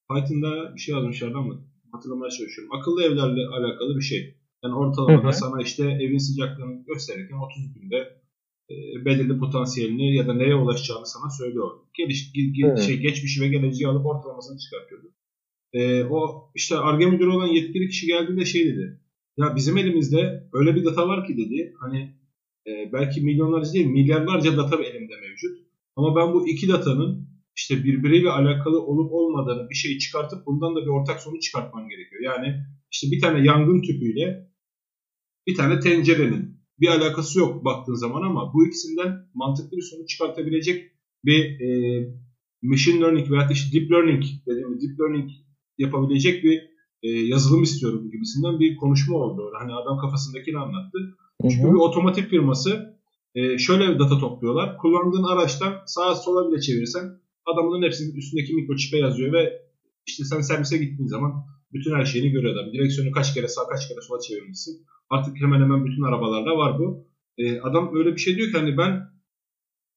Python'da bir şey yazmışlardı ama hatırlamaya çalışıyorum. Akıllı evlerle alakalı bir şey. Yani ortalamada Hı hı. sana işte evin sıcaklığını gösterirken 30 günde e, belirli potansiyelini ya da neye ulaşacağını sana söylüyor. Geliş, ge- ge- Evet. şey, geçmişi ve geleceği alıp ortalamasını çıkartıyordu. E, o işte ARGE müdürü olan yetkili kişi geldiğinde şey dedi. Ya bizim elimizde öyle bir data var ki dedi. Hani e, belki milyonlarca değil milyarlarca data elimde mevcut. Ama ben bu iki datanın işte birbiriyle alakalı olup olmadığını bir şey çıkartıp bundan da bir ortak sonuç çıkartman gerekiyor. Yani işte bir tane yangın tüpüyle bir tane tencerenin bir alakası yok baktığın zaman ama bu ikisinden mantıklı bir sonuç çıkartabilecek bir e, machine learning veya işte deep learning dediğimiz deep learning yapabilecek bir e, yazılım istiyorum gibisinden bir konuşma oldu. Hani adam kafasındakini anlattı. Hı Çünkü bir otomotiv firması e, şöyle bir data topluyorlar. Kullandığın araçtan sağa sola bile çevirsen adamın hepsinin üstündeki mikroçipe yazıyor ve işte sen servise gittiğin zaman bütün her şeyini görüyor adam. Direksiyonu kaç kere sağ kaç kere sola çevirmişsin. Artık hemen hemen bütün arabalarda var bu. E, adam öyle bir şey diyor ki hani ben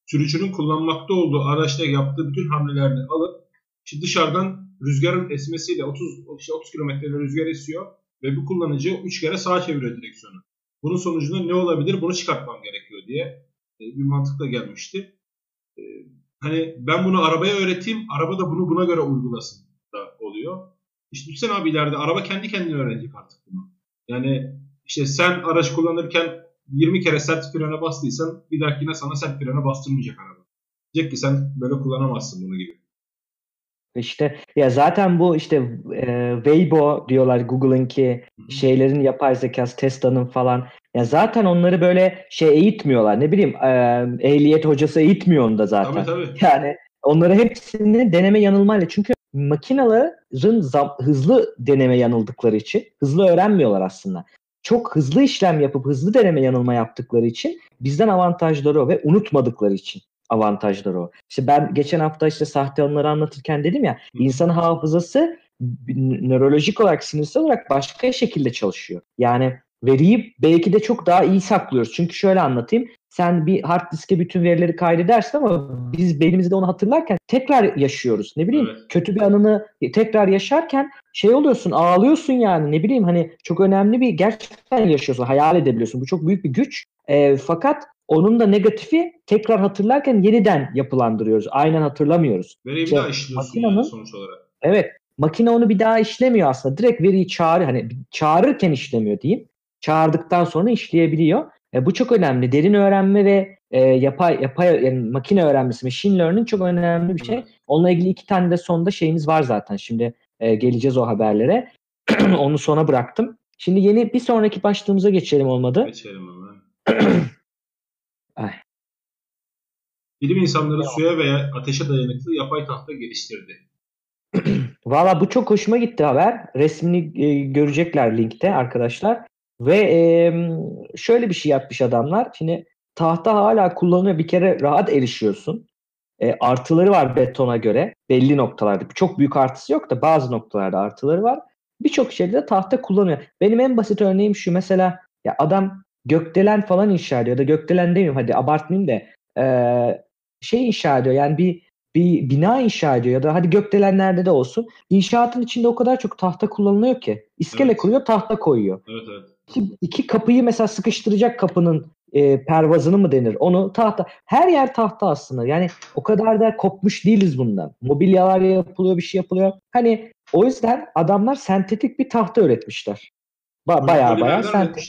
sürücünün kullanmakta olduğu araçta yaptığı bütün hamlelerini alıp işte dışarıdan rüzgarın esmesiyle 30 işte 30 kilometreyle rüzgar esiyor ve bu kullanıcı 3 kere sağa çeviriyor direksiyonu. Bunun sonucunda ne olabilir? Bunu çıkartmam gerekiyor diye e, bir mantıkla gelmişti. E, hani ben bunu arabaya öğreteyim, araba da bunu buna göre uygulasın da oluyor. İşte düşünsene abi ileride araba kendi kendine öğrenecek artık bunu. Yani işte sen araç kullanırken 20 kere sert frene bastıysan bir dahakine sana sert frene bastırmayacak araba. Diyecek ki sen böyle kullanamazsın bunu gibi. İşte ya zaten bu işte e, Weibo diyorlar Google'ınki şeylerin yapay zekası Tesla'nın falan. Ya zaten onları böyle şey eğitmiyorlar. Ne bileyim e, ehliyet hocası eğitmiyor onu da zaten. Tabii tabii. Yani onları hepsini deneme yanılmayla çünkü makinelerin zam, hızlı deneme yanıldıkları için hızlı öğrenmiyorlar aslında. Çok hızlı işlem yapıp hızlı deneme yanılma yaptıkları için bizden avantajları o ve unutmadıkları için avantajları o. İşte ben geçen hafta işte sahte anıları anlatırken dedim ya insan hafızası nörolojik olarak sinirsel olarak başka şekilde çalışıyor. Yani veriyi belki de çok daha iyi saklıyoruz. Çünkü şöyle anlatayım. Sen bir hard diske bütün verileri kaydedersin ama biz beynimizde onu hatırlarken tekrar yaşıyoruz. Ne bileyim evet. kötü bir anını tekrar yaşarken şey oluyorsun ağlıyorsun yani ne bileyim hani çok önemli bir gerçekten yaşıyorsun hayal edebiliyorsun. Bu çok büyük bir güç. E, fakat onun da negatifi tekrar hatırlarken yeniden yapılandırıyoruz. Aynen hatırlamıyoruz. Veriyi bir daha işliyorsun yani sonuç olarak. Evet. Makine onu bir daha işlemiyor aslında. Direkt veriyi çağır hani çağırırken işlemiyor diyeyim. Çağırdıktan sonra işleyebiliyor. E, bu çok önemli. Derin öğrenme ve e, yapay yapay yani makine öğrenmesi, machine learning çok önemli bir şey. Onunla ilgili iki tane de sonda şeyimiz var zaten. Şimdi e, geleceğiz o haberlere. (clears throat) Onu sona bıraktım. Şimdi yeni bir sonraki başlığımıza geçelim olmadı. Geçelim hemen. (clears throat) Ay. Bilim insanları suya veya ateşe dayanıklı yapay tahta geliştirdi. (clears throat) Valla bu çok hoşuma gitti haber. Resmini e, görecekler linkte arkadaşlar. Ve e, şöyle bir şey yapmış adamlar. Şimdi tahta hala kullanılıyor. Bir kere rahat erişiyorsun. E, artıları var betona göre. Belli noktalarda. Çok büyük artısı yok da bazı noktalarda artıları var. Birçok şeyde de tahta kullanıyor. Benim en basit örneğim şu. Mesela ya adam gökdelen falan inşa ediyor. Ya da gökdelen demeyeyim hadi abartmayayım da e, şey inşa ediyor. Yani bir bir bina inşa ediyor ya da hadi gökdelenlerde de olsun. İnşaatın içinde o kadar çok tahta kullanılıyor ki. İskele evet. kuruyor, tahta koyuyor. Evet, evet. İki, iki kapıyı mesela sıkıştıracak kapının e, pervazını mı denir? Onu tahta. Her yer tahta aslında. Yani o kadar da kopmuş değiliz bundan. Mobilyalar yapılıyor, bir şey yapılıyor. Hani o yüzden adamlar sentetik bir tahta üretmişler. Ba bayağı bayağı sentetik.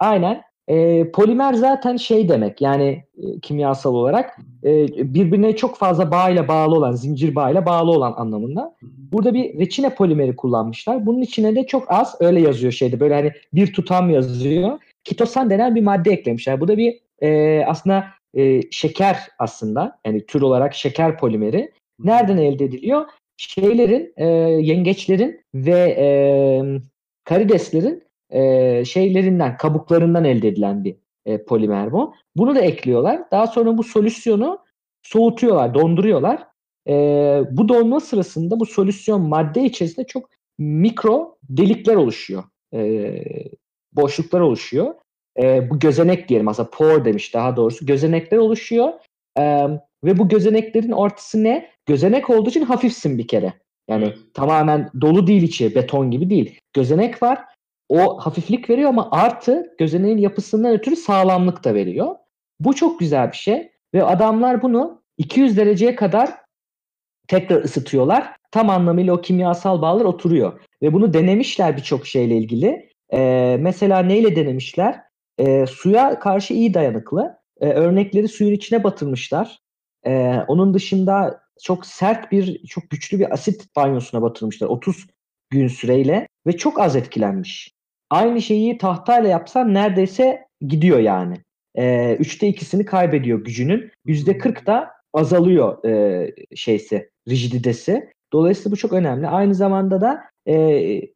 Aynen. E, polimer zaten şey demek yani e, kimyasal olarak e, birbirine çok fazla bağıyla bağlı olan, zincir bağıyla bağlı olan anlamında. Burada bir reçine polimeri kullanmışlar. Bunun içine de çok az öyle yazıyor şeyde böyle hani bir tutam yazıyor. Kitosan denen bir madde eklemişler. Bu da bir e, aslında e, şeker aslında yani tür olarak şeker polimeri. Nereden elde ediliyor? Şeylerin, e, yengeçlerin ve e, karideslerin e, şeylerinden, kabuklarından elde edilen bir e, polimer bu. Bunu da ekliyorlar. Daha sonra bu solüsyonu soğutuyorlar, donduruyorlar. E, bu donma sırasında bu solüsyon madde içerisinde çok mikro delikler oluşuyor. E, boşluklar oluşuyor. E, bu gözenek diyelim aslında pore demiş daha doğrusu. Gözenekler oluşuyor. E, ve bu gözeneklerin ortası ne? Gözenek olduğu için hafifsin bir kere. Yani tamamen dolu değil içi, beton gibi değil. Gözenek var o hafiflik veriyor ama artı gözeneğin yapısından ötürü sağlamlık da veriyor. Bu çok güzel bir şey ve adamlar bunu 200 dereceye kadar tekrar ısıtıyorlar. Tam anlamıyla o kimyasal bağlar oturuyor. Ve bunu denemişler birçok şeyle ilgili. Ee, mesela neyle denemişler? Ee, suya karşı iyi dayanıklı. Ee, örnekleri suyun içine batırmışlar. Ee, onun dışında çok sert bir, çok güçlü bir asit banyosuna batırmışlar 30 gün süreyle ve çok az etkilenmiş aynı şeyi tahtayla yapsan neredeyse gidiyor yani. E, üçte ikisini kaybediyor gücünün. Yüzde kırk da azalıyor e, şeysi, rigiditesi. Dolayısıyla bu çok önemli. Aynı zamanda da e,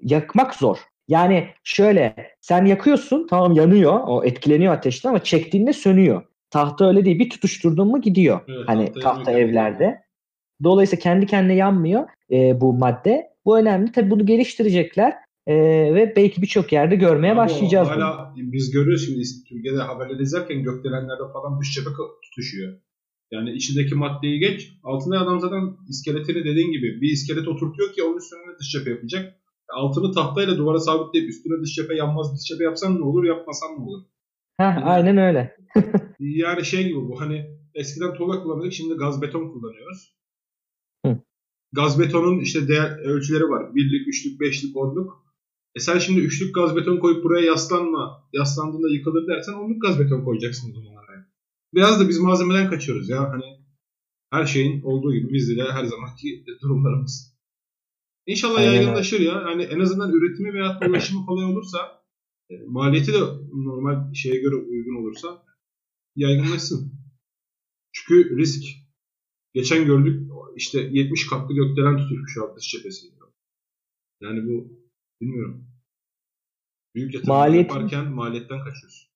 yakmak zor. Yani şöyle sen yakıyorsun tamam yanıyor o etkileniyor ateşten ama çektiğinde sönüyor. Tahta öyle değil bir tutuşturdun mu gidiyor. Evet, hani tahta evlerde. Dolayısıyla kendi kendine yanmıyor e, bu madde. Bu önemli. Tabii bunu geliştirecekler. Ee, ve belki birçok yerde görmeye Ama başlayacağız. Hala bunu. biz görüyoruz şimdi Türkiye'de haberleri izlerken gökdelenlerde falan dış cephe tutuşuyor. Yani içindeki maddeyi geç. Altında adam zaten iskeletini dediğin gibi bir iskelet oturtuyor ki onun üstüne dış cephe yapacak. Altını tahtayla duvara sabitleyip üstüne dış cephe yanmaz dış cephe yapsan ne olur yapmasan ne olur. Heh, yani, aynen öyle. yani şey gibi bu hani eskiden tuğla kullanıyorduk şimdi gaz beton kullanıyoruz. Gaz betonun işte değer ölçüleri var. Birlik, üçlük, beşlik, onluk. E sen şimdi üçlük gaz beton koyup buraya yaslanma, yaslandığında yıkılır dersen onluk gaz beton koyacaksın o zaman araya. Biraz da biz malzemeden kaçıyoruz ya. Hani her şeyin olduğu gibi bizde de her zamanki durumlarımız. İnşallah Aynen yaygınlaşır ya. Yani en azından üretimi veya ulaşımı kolay olursa e, maliyeti de normal şeye göre uygun olursa yaygınlaşsın. Çünkü risk. Geçen gördük işte 70 katlı gökdelen tutuşmuş alt dış cephesi. Yani bu bilmiyorum. Büyük yatırımlar Maliyeti- yaparken maliyetten kaçıyorsun.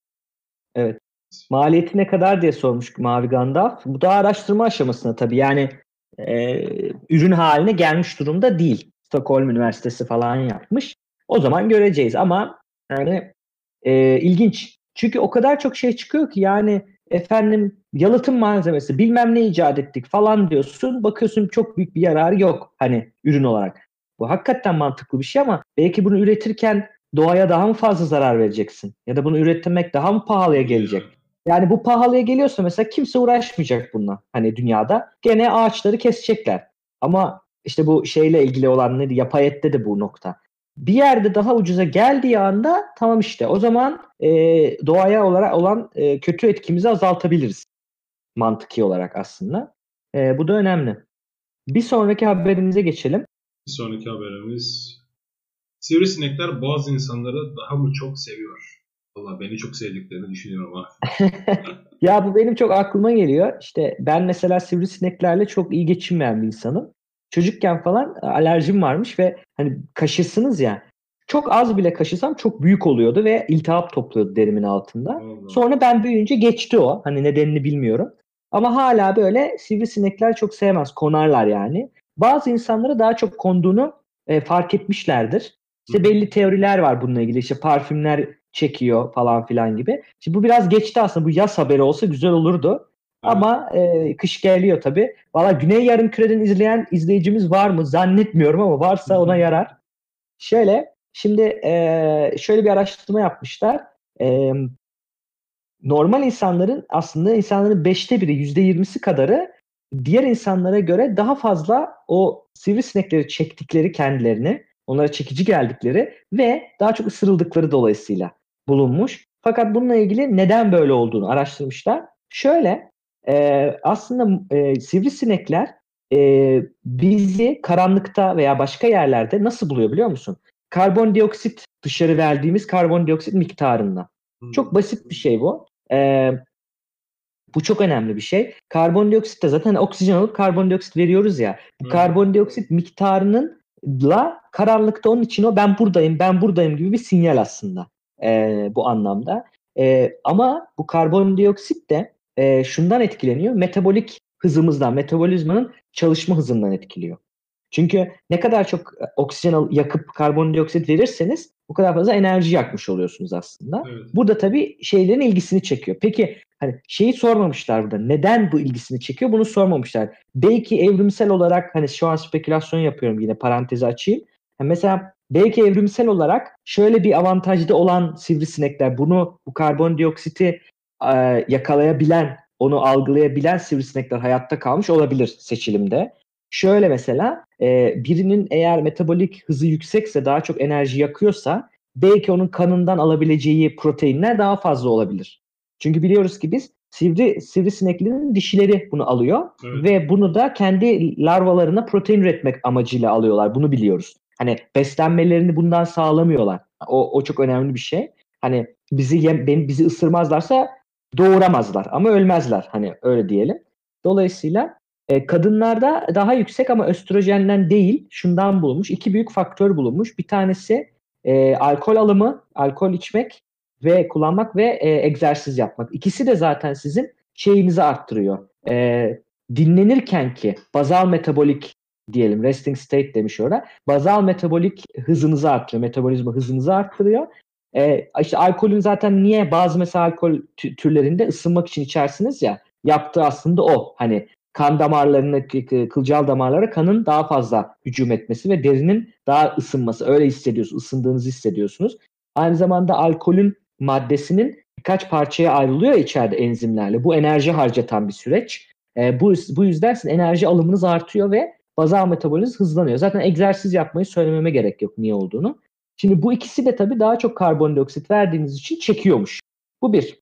Maliyeti ne kadar diye sormuş Mavi Gandalf. Bu da araştırma aşamasında tabii. Yani e, ürün haline gelmiş durumda değil. Stockholm Üniversitesi falan yapmış. O zaman göreceğiz ama yani e, ilginç. Çünkü o kadar çok şey çıkıyor ki yani efendim yalıtım malzemesi bilmem ne icat ettik falan diyorsun. Bakıyorsun çok büyük bir yararı yok hani ürün olarak. Bu hakikaten mantıklı bir şey ama belki bunu üretirken doğaya daha mı fazla zarar vereceksin? Ya da bunu üretmek daha mı pahalıya gelecek? Yani bu pahalıya geliyorsa mesela kimse uğraşmayacak bununla hani dünyada. Gene ağaçları kesecekler. Ama işte bu şeyle ilgili olan neydi? Yapay ette de bu nokta. Bir yerde daha ucuza geldiği anda tamam işte o zaman e, doğaya olarak olan e, kötü etkimizi azaltabiliriz. Mantıki olarak aslında. E, bu da önemli. Bir sonraki haberimize geçelim. Bir sonraki haberimiz Sivrisinekler bazı insanları daha mı çok seviyor? Valla beni çok sevdiklerini düşünüyorum ama. (laughs) Ya bu benim çok aklıma geliyor. İşte ben mesela sivrisineklerle çok iyi geçinmeyen bir insanım. Çocukken falan alerjim varmış ve hani kaşırsınız ya. Çok az bile kaşısam çok büyük oluyordu ve iltihap topluyordu derimin altında. Allah. Sonra ben büyüyünce geçti o. Hani nedenini bilmiyorum. Ama hala böyle sivrisinekler çok sevmez. Konarlar yani. Bazı insanlara daha çok konduğunu e, fark etmişlerdir. İşte belli teoriler var bununla ilgili. İşte parfümler çekiyor falan filan gibi. Şimdi bu biraz geçti aslında. Bu yaz haberi olsa güzel olurdu. Ama e, kış geliyor tabii. Valla Güney Yarımküre'den izleyen izleyicimiz var mı? Zannetmiyorum ama varsa ona yarar. Şöyle, şimdi e, şöyle bir araştırma yapmışlar. E, normal insanların aslında insanların beşte biri, yüzde yirmisi kadarı diğer insanlara göre daha fazla o sivrisinekleri çektikleri kendilerini, onlara çekici geldikleri ve daha çok ısırıldıkları dolayısıyla bulunmuş. Fakat bununla ilgili neden böyle olduğunu araştırmışlar. Şöyle, e, aslında e, sivrisinekler e, bizi karanlıkta veya başka yerlerde nasıl buluyor biliyor musun? Karbondioksit dışarı verdiğimiz karbondioksit miktarında. Hmm. Çok basit bir şey bu. Ee, bu çok önemli bir şey. Karbondioksit de zaten oksijen alıp karbondioksit veriyoruz ya. Bu Hı. karbondioksit miktarının la karanlıkta onun için o ben buradayım ben buradayım gibi bir sinyal aslında ee, bu anlamda. Ee, ama bu karbondioksit de e, şundan etkileniyor. Metabolik hızımızdan, metabolizmanın çalışma hızından etkiliyor. Çünkü ne kadar çok e, oksijen al- yakıp karbondioksit verirseniz o kadar fazla enerji yakmış oluyorsunuz aslında. Evet. Burada tabii şeylerin ilgisini çekiyor. Peki hani şeyi sormamışlar burada. Neden bu ilgisini çekiyor? Bunu sormamışlar. Belki evrimsel olarak hani şu an spekülasyon yapıyorum yine parantezi açayım. Ha, mesela belki evrimsel olarak şöyle bir avantajda olan sivrisinekler bunu bu karbondioksiti e, yakalayabilen, onu algılayabilen sivrisinekler hayatta kalmış olabilir seçilimde. Şöyle mesela e, birinin eğer metabolik hızı yüksekse daha çok enerji yakıyorsa belki onun kanından alabileceği proteinler daha fazla olabilir. Çünkü biliyoruz ki biz sivri sivrisineklerin dişileri bunu alıyor Evet. ve bunu da kendi larvalarına protein üretmek amacıyla alıyorlar. Bunu biliyoruz. Hani beslenmelerini bundan sağlamıyorlar. O, o çok önemli bir şey. Hani bizi yem, beni, bizi ısırmazlarsa doğuramazlar ama ölmezler. Hani öyle diyelim. Dolayısıyla e, kadınlarda daha yüksek ama östrojenden değil şundan bulunmuş. iki büyük faktör bulunmuş. Bir tanesi e, alkol alımı, alkol içmek ve kullanmak ve e, egzersiz yapmak. İkisi de zaten sizin şeyinizi arttırıyor. E, dinlenirken ki bazal metabolik diyelim resting state demiş orada. Bazal metabolik hızınızı arttırıyor. Metabolizma hızınızı arttırıyor. E, işte alkolün zaten niye bazı mesela alkol tü- türlerinde ısınmak için içersiniz ya yaptığı aslında o. Hani kan damarlarına, kılcal damarlara kanın daha fazla hücum etmesi ve derinin daha ısınması. Öyle hissediyorsunuz, ısındığınızı hissediyorsunuz. Aynı zamanda alkolün maddesinin birkaç parçaya ayrılıyor içeride enzimlerle. Bu enerji harcatan bir süreç. E, bu, bu yüzden sizin enerji alımınız artıyor ve bazal metabolizm hızlanıyor. Zaten egzersiz yapmayı söylememe gerek yok niye olduğunu. Şimdi bu ikisi de tabii daha çok karbondioksit verdiğiniz için çekiyormuş. Bu bir.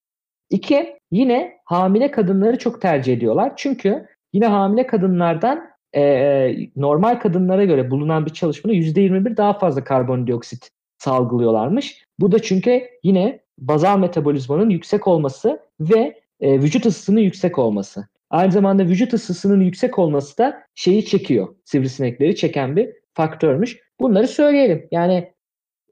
İki, yine hamile kadınları çok tercih ediyorlar. Çünkü yine hamile kadınlardan e, normal kadınlara göre bulunan bir çalışmada %21 daha fazla karbondioksit salgılıyorlarmış. Bu da çünkü yine bazal metabolizmanın yüksek olması ve e, vücut ısısının yüksek olması. Aynı zamanda vücut ısısının yüksek olması da şeyi çekiyor. Sivrisinekleri çeken bir faktörmüş. Bunları söyleyelim. Yani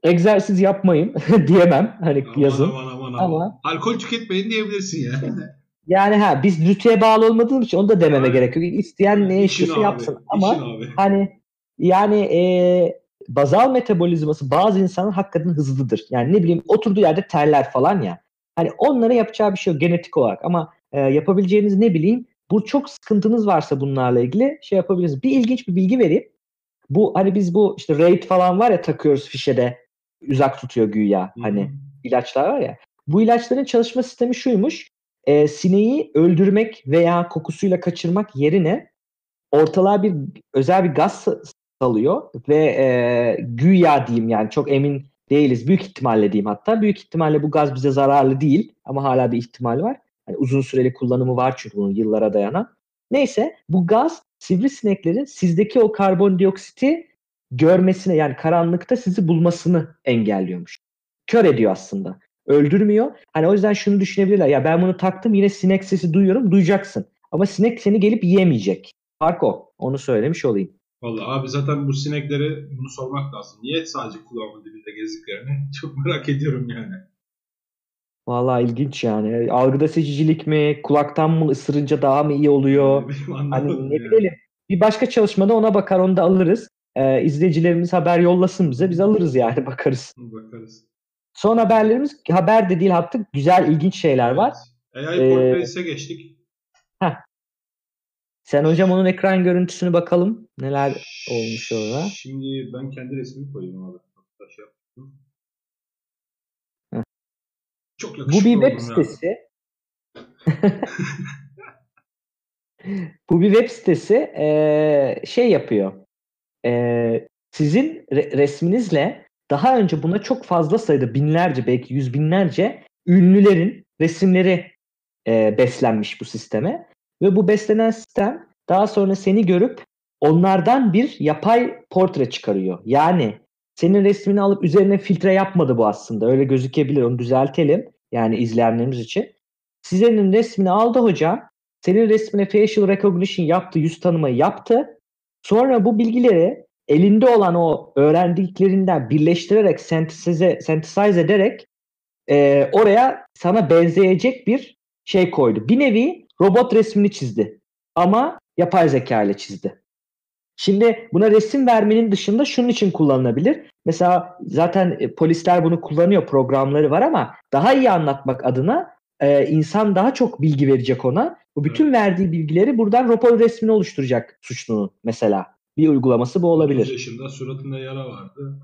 egzersiz yapmayın (laughs) diyemem hani Aman yazın. aman aman aman. Ama- Alkol tüketmeyin diyebilirsin yani. (laughs) Yani ha biz rütüye bağlı olmadığımız için onu da dememe Aynen. gerek yok. İsteyen ne abi, yapsın. Ama hani yani e, bazal metabolizması bazı insanın hakikaten hızlıdır. Yani ne bileyim oturduğu yerde terler falan ya. Hani onlara yapacağı bir şey yok genetik olarak ama e, yapabileceğiniz ne bileyim bu çok sıkıntınız varsa bunlarla ilgili şey yapabilirsiniz. Bir ilginç bir bilgi vereyim. Bu hani biz bu işte rate falan var ya takıyoruz fişede uzak tutuyor güya hani ilaçlar var ya. Bu ilaçların çalışma sistemi şuymuş. E, sineği öldürmek veya kokusuyla kaçırmak yerine ortalığa bir özel bir gaz sa- salıyor ve e, güya diyeyim yani çok emin değiliz. Büyük ihtimalle diyeyim hatta. Büyük ihtimalle bu gaz bize zararlı değil ama hala bir ihtimal var. Hani uzun süreli kullanımı var çünkü bunun yıllara dayanan. Neyse bu gaz sivrisineklerin sizdeki o karbondioksiti görmesine yani karanlıkta sizi bulmasını engelliyormuş. Kör ediyor aslında. Öldürmüyor. Hani o yüzden şunu düşünebilirler. Ya ben bunu taktım yine sinek sesi duyuyorum. Duyacaksın. Ama sinek seni gelip yiyemeyecek. Fark o. Onu söylemiş olayım. Vallahi abi zaten bu sineklere bunu sormak lazım. Niye sadece kulağımın dibinde gezdiklerini (laughs) çok merak ediyorum yani. Vallahi ilginç yani. Algıda seçicilik mi? Kulaktan mı ısırınca daha mı iyi oluyor? (laughs) Hani ne bilelim. Bir başka çalışmada ona bakar onu da alırız. Ee, izleyicilerimiz haber yollasın bize. Biz alırız yani (laughs) bakarız. Bakarız. Son haberlerimiz haber de değil artık güzel ilginç şeyler var. Evet. AI Ee, Portraits'e geçtik. Sen hocam onun ekran görüntüsünü bakalım. Neler olmuş orada. Şimdi ben kendi resmimi koyayım abi. Hatta şey yaptım. Heh. Çok Bu bir web sitesi. (laughs) Bu bir web sitesi eee, şey yapıyor. Eee, sizin re- resminizle daha önce buna çok fazla sayıda binlerce belki yüz binlerce ünlülerin resimleri eee, beslenmiş bu sisteme. Ve bu beslenen sistem daha sonra seni görüp onlardan bir yapay portre çıkarıyor. Yani senin resmini alıp üzerine filtre yapmadı bu aslında. Öyle gözükebilir. Onu düzeltelim. Yani izleyenlerimiz için. Sizin resmini aldı hocam. Senin resmine facial recognition yaptı, yüz tanımayı yaptı. Sonra bu bilgileri elinde olan o öğrendiklerinden birleştirerek, sentesize, synthesize ederek e, oraya sana benzeyecek bir şey koydu. Bir nevi robot resmini çizdi. Ama yapay zeka ile çizdi. Şimdi buna resim vermenin dışında şunun için kullanılabilir. Mesela zaten e, polisler bunu kullanıyor, programları var ama daha iyi anlatmak adına e, insan daha çok bilgi verecek ona. Bu bütün verdiği bilgileri buradan robot resmini oluşturacak suçlunun mesela. Bir uygulaması bu 30 olabilir. yaşında suratında yara vardı.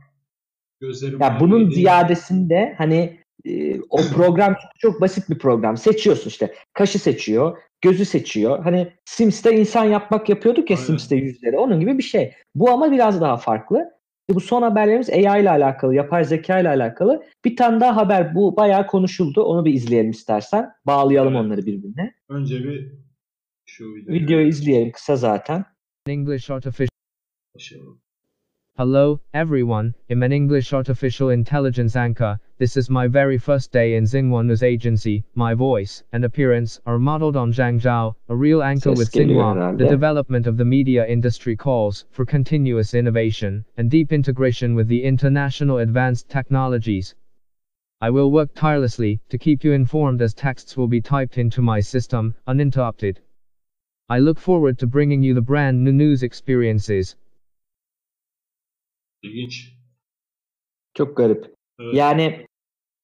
Gözleri Ya bunun maviydi. ziyadesinde hani e, o (clears throat) program çok, çok basit bir program. Seçiyorsun işte. Kaşı seçiyor, gözü seçiyor. Hani Sims'te insan yapmak yapıyorduk ya Aynen. Sims'te yüzleri. Onun gibi bir şey. Bu ama biraz daha farklı. Bu son haberlerimiz AI ile alakalı, yapay zeka ile alakalı. Bir tane daha haber bu bayağı konuşuldu. Onu bir izleyelim istersen. Bağlayalım Evet. onları birbirine. Önce bir şu videoyu, Videoyu izleyelim kısa zaten. English Artificial. Hello, everyone. I'm an English artificial intelligence anchor. This is my very first day in Xinhua News Agency. My voice and appearance are modeled on Zhang Zhao, a real anchor with geliyor Xinhua. herhalde. The development of the media industry calls for continuous innovation and deep integration with the international advanced technologies. I will work tirelessly to keep you informed as texts will be typed into my system, uninterrupted. I look forward to bringing you the brand new news experiences. İlginç. Çok garip. Evet. Yani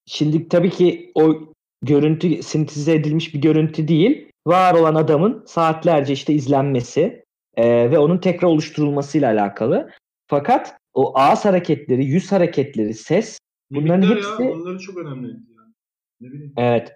şimdi tabii ki o görüntü sinteze edilmiş bir görüntü değil. Var olan adamın saatlerce işte izlenmesi e, ve onun tekrar oluşturulmasıyla alakalı. Fakat o ağız hareketleri, yüz hareketleri, ses bunların Mimikler hepsi- ya, onları çok önemli. Yani. Ne bileyim. evet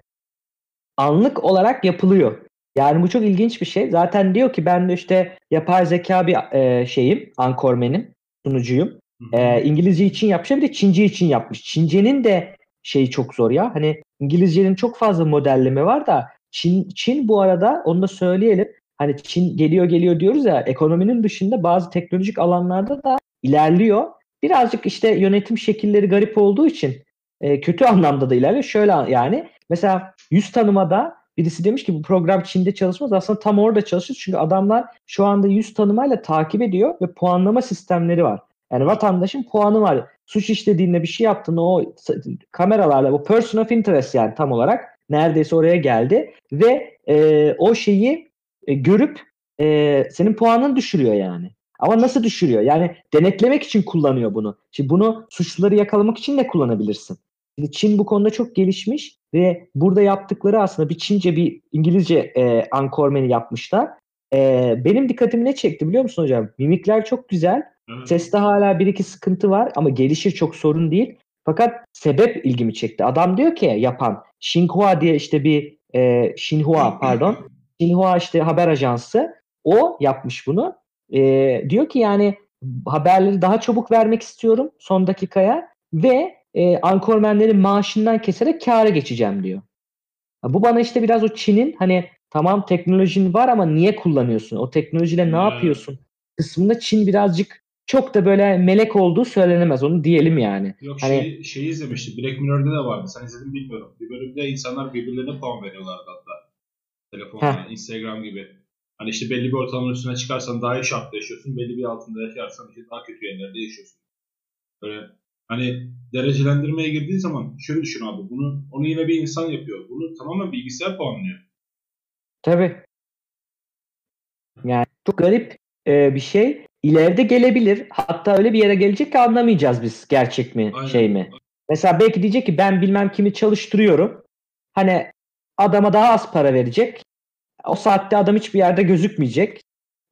anlık olarak yapılıyor. Yani bu çok ilginç bir şey. Zaten diyor ki ben de işte yapay zeka bir e, şeyim, ankormenim, sunucuyum. Hı hı. Ee, İngilizce için yapmış bir de Çince için yapmış. Çincenin de şeyi çok zor ya. Hani İngilizcenin çok fazla modelleme var da Çin, Çin bu arada onu da söyleyelim. hani Çin geliyor geliyor diyoruz ya ekonominin dışında bazı teknolojik alanlarda da ilerliyor. Birazcık işte yönetim şekilleri garip olduğu için e, kötü (laughs) anlamda da ilerliyor. Şöyle yani mesela yüz tanımada birisi demiş ki bu program Çin'de çalışmaz. Aslında tam orada çalışır. Çünkü adamlar şu anda yüz tanımayla takip ediyor ve puanlama sistemleri var. Yani vatandaşın puanı var. Suç işlediğinde bir şey yaptığında o kameralarla o person of interest yani tam olarak neredeyse oraya geldi ve e, o şeyi e, görüp e, senin puanını düşürüyor yani. Ama nasıl düşürüyor? Yani denetlemek için kullanıyor bunu. Şimdi bunu suçluları yakalamak için de kullanabilirsin. Şimdi Çin bu konuda çok gelişmiş ve burada yaptıkları aslında bir Çince bir İngilizce e, ankormeni yapmışlar. E, benim dikkatimi ne çekti biliyor musun hocam? Mimikler çok güzel. Evet. Seste hala bir iki sıkıntı var ama gelişir çok sorun değil. Fakat sebep ilgimi çekti. Adam diyor ki yapan Xinhua diye işte bir e, Xinhua pardon. Xinhua işte haber ajansı. O yapmış bunu. E, diyor ki yani haberleri daha çabuk vermek istiyorum son dakikaya ve e, ankormenlerin maaşından keserek kâra geçeceğim diyor. Bu bana işte biraz o Çin'in hani tamam teknolojin var ama niye kullanıyorsun? O teknolojiyle ne yapıyorsun? Kısmında Çin birazcık çok da böyle melek olduğu söylenemez. Onu diyelim yani. Yok hani... şey, şeyi izlemiştim. Black Mirror'da da vardı. Sen izledin bilmiyorum. Bir bölümde insanlar birbirlerine puan veriyorlardı hatta. Telefonla, Instagram gibi. Hani işte belli bir ortalamanın üstüne çıkarsan daha iyi şartta yaşıyorsun. Belli bir altında yaşarsan işte daha kötü yerlerde yaşıyorsun. Böyle hani derecelendirmeye girdiği zaman şöyle düşün abi. Bunu onu yine bir insan yapıyor. Bunu tamamen bilgisayar puanlıyor. Tabii. Yani çok garip e, bir şey. İleride gelebilir. Hatta öyle bir yere gelecek ki anlamayacağız biz gerçek mi Aynen. şey mi. Mesela belki diyecek ki ben bilmem kimi çalıştırıyorum. Hani adama daha az para verecek. O saatte adam hiçbir yerde gözükmeyecek.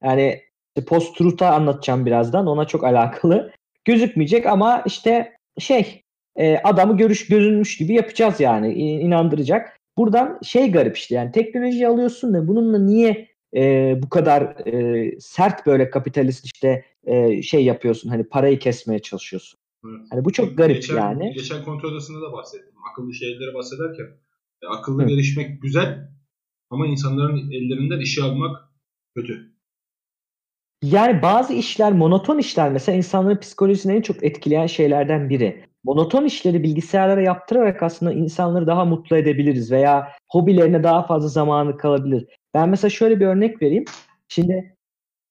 Yani post-truth'a anlatacağım birazdan. Ona çok alakalı. Gözükmeyecek ama işte şey e, adamı görüş gözünmüş gibi yapacağız yani inandıracak. Buradan şey garip işte yani teknolojiyi alıyorsun da bununla niye e, bu kadar e, sert böyle kapitalist işte e, şey yapıyorsun hani parayı kesmeye çalışıyorsun. Evet. Hani bu çok garip geçen, yani. Geçen kontrol odasında da bahsettim. Akıllı şeyleri bahsederken e, akıllı Hı. gelişmek güzel ama insanların ellerinden işi almak kötü. Yani bazı işler monoton işler mesela insanların psikolojisini en çok etkileyen şeylerden biri. Monoton işleri bilgisayarlara yaptırarak aslında insanları daha mutlu edebiliriz veya hobilerine daha fazla zamanı kalabilir. Ben mesela şöyle bir örnek vereyim. Şimdi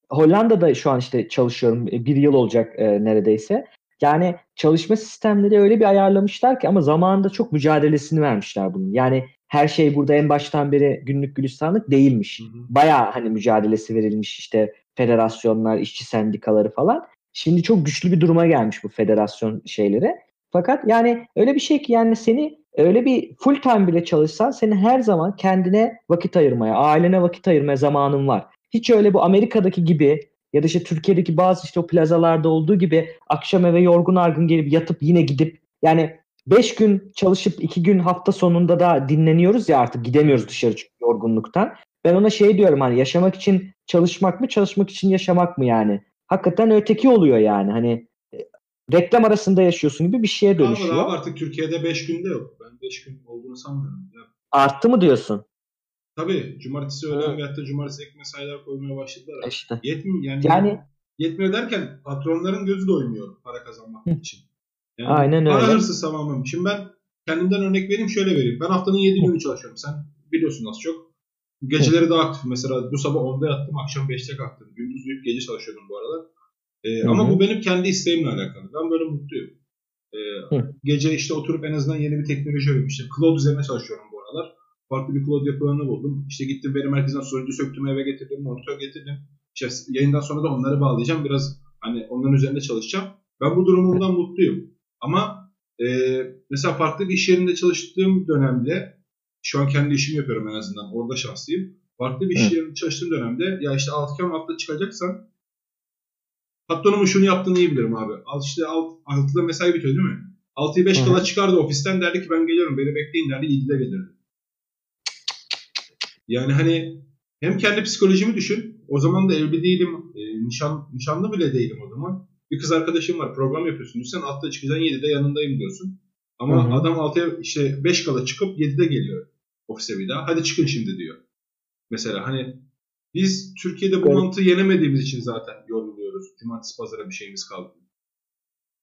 Hollanda'da şu an işte çalışıyorum. Bir yıl olacak e, neredeyse. Yani çalışma sistemleri öyle bir ayarlamışlar ki ama zamanında çok mücadelesini vermişler bunun. Yani her şey burada en baştan beri günlük gülistanlık değilmiş. Baya hani mücadelesi verilmiş işte federasyonlar, işçi sendikaları falan. Şimdi çok güçlü bir duruma gelmiş bu federasyon şeyleri. Fakat yani öyle bir şey ki yani seni öyle bir full time bile çalışsan senin her zaman kendine vakit ayırmaya, ailene vakit ayırmaya zamanın var. Hiç öyle bu Amerika'daki gibi ya da işte Türkiye'deki bazı işte o plazalarda olduğu gibi akşam eve yorgun argın gelip yatıp yine gidip yani 5 gün çalışıp 2 gün hafta sonunda da dinleniyoruz ya artık gidemiyoruz dışarı çünkü yorgunluktan. Ben ona şey diyorum hani yaşamak için çalışmak mı çalışmak için yaşamak mı yani. Hakikaten öteki oluyor yani hani reklam arasında yaşıyorsun gibi bir şeye dönüşüyor. Ama artık Türkiye'de 5 günde yok. Ben 5 gün olduğunu sanmıyorum. Ya. Arttı mı diyorsun? Tabii cumartesi öğlen evet. veyahut da cumartesi ek mesailer koymaya başladılar. İşte. Yetmiyor yani, yani yetmiyor derken patronların gözü doymuyor para kazanmak Hı. için. Yani Aynen öyle. Para hırsız tamamen. Şimdi ben kendimden örnek vereyim şöyle vereyim. Ben haftanın 7 günü çalışıyorum. Sen biliyorsun az çok. Geceleri daha aktif. Mesela bu sabah 10'da yattım, akşam 5'te kalktım. Gündüz uyuyup gece çalışıyordum bu arada. Ee, ama bu benim kendi isteğimle alakalı. Ben böyle mutluyum. Ee, gece işte oturup en azından yeni bir teknoloji öğrendim. İşte cloud üzerine çalışıyorum bu aralar. Farklı bir cloud yapılarını buldum. İşte gittim veri merkezinden sunucu söktüm eve getirdim, monitör getirdim. İşte yayından sonra da onları bağlayacağım. Biraz hani onların üzerinde çalışacağım. Ben bu durumumdan mutluyum. Ama e, mesela farklı bir iş yerinde çalıştığım dönemde şu an kendi işimi yapıyorum en azından. Orada şanslıyım. Farklı bir iş yerinde çalıştığım dönemde ya işte altı hafta çıkacaksan patronumun şunu yaptığını iyi bilirim abi. Al işte alt, altıda mesai bitiyor değil mi? 6'yı 5 kala çıkardı ofisten derdi ki ben geliyorum beni bekleyin derdi 7'de gelirdi. Yani hani hem kendi psikolojimi düşün. O zaman da evli değilim. E, nişan, nişanlı bile değilim o zaman. Bir kız arkadaşım var program yapıyorsun. Sen altta çıkacaksın 7'de yanındayım diyorsun. Ama Hı-hı. adam 6'ya işte 5 kala çıkıp 7'de geliyor ofise bir daha. Hadi çıkın şimdi diyor. Mesela hani Biz Türkiye'de bu Evet. mantığı yenemediğimiz için zaten yoruluyoruz. Cumartesi pazara bir şeyimiz kaldı.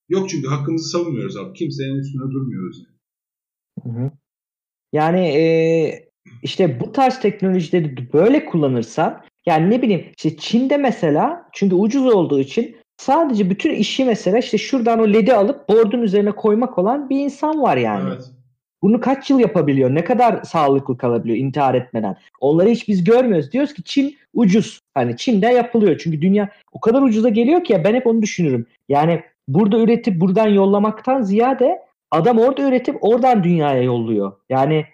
Yok çünkü hakkımızı savunmuyoruz abi. Kimsenin üstüne durmuyoruz. Yani. Hı hı. Yani e, işte bu tarz teknolojileri böyle kullanırsan yani ne bileyim işte Çin'de mesela çünkü ucuz olduğu için sadece bütün işi mesela işte şuradan o ledi alıp board'un üzerine koymak olan bir insan var yani. Evet. Bunu kaç yıl yapabiliyor? Ne kadar sağlıklı kalabiliyor intihar etmeden? Onları hiç biz görmüyoruz. Diyoruz ki Çin ucuz. Hani Çin'de yapılıyor. Çünkü dünya o kadar ucuza geliyor ki ya ben hep onu düşünürüm. Yani burada üretip buradan yollamaktan ziyade adam orada üretip oradan dünyaya yolluyor. Yani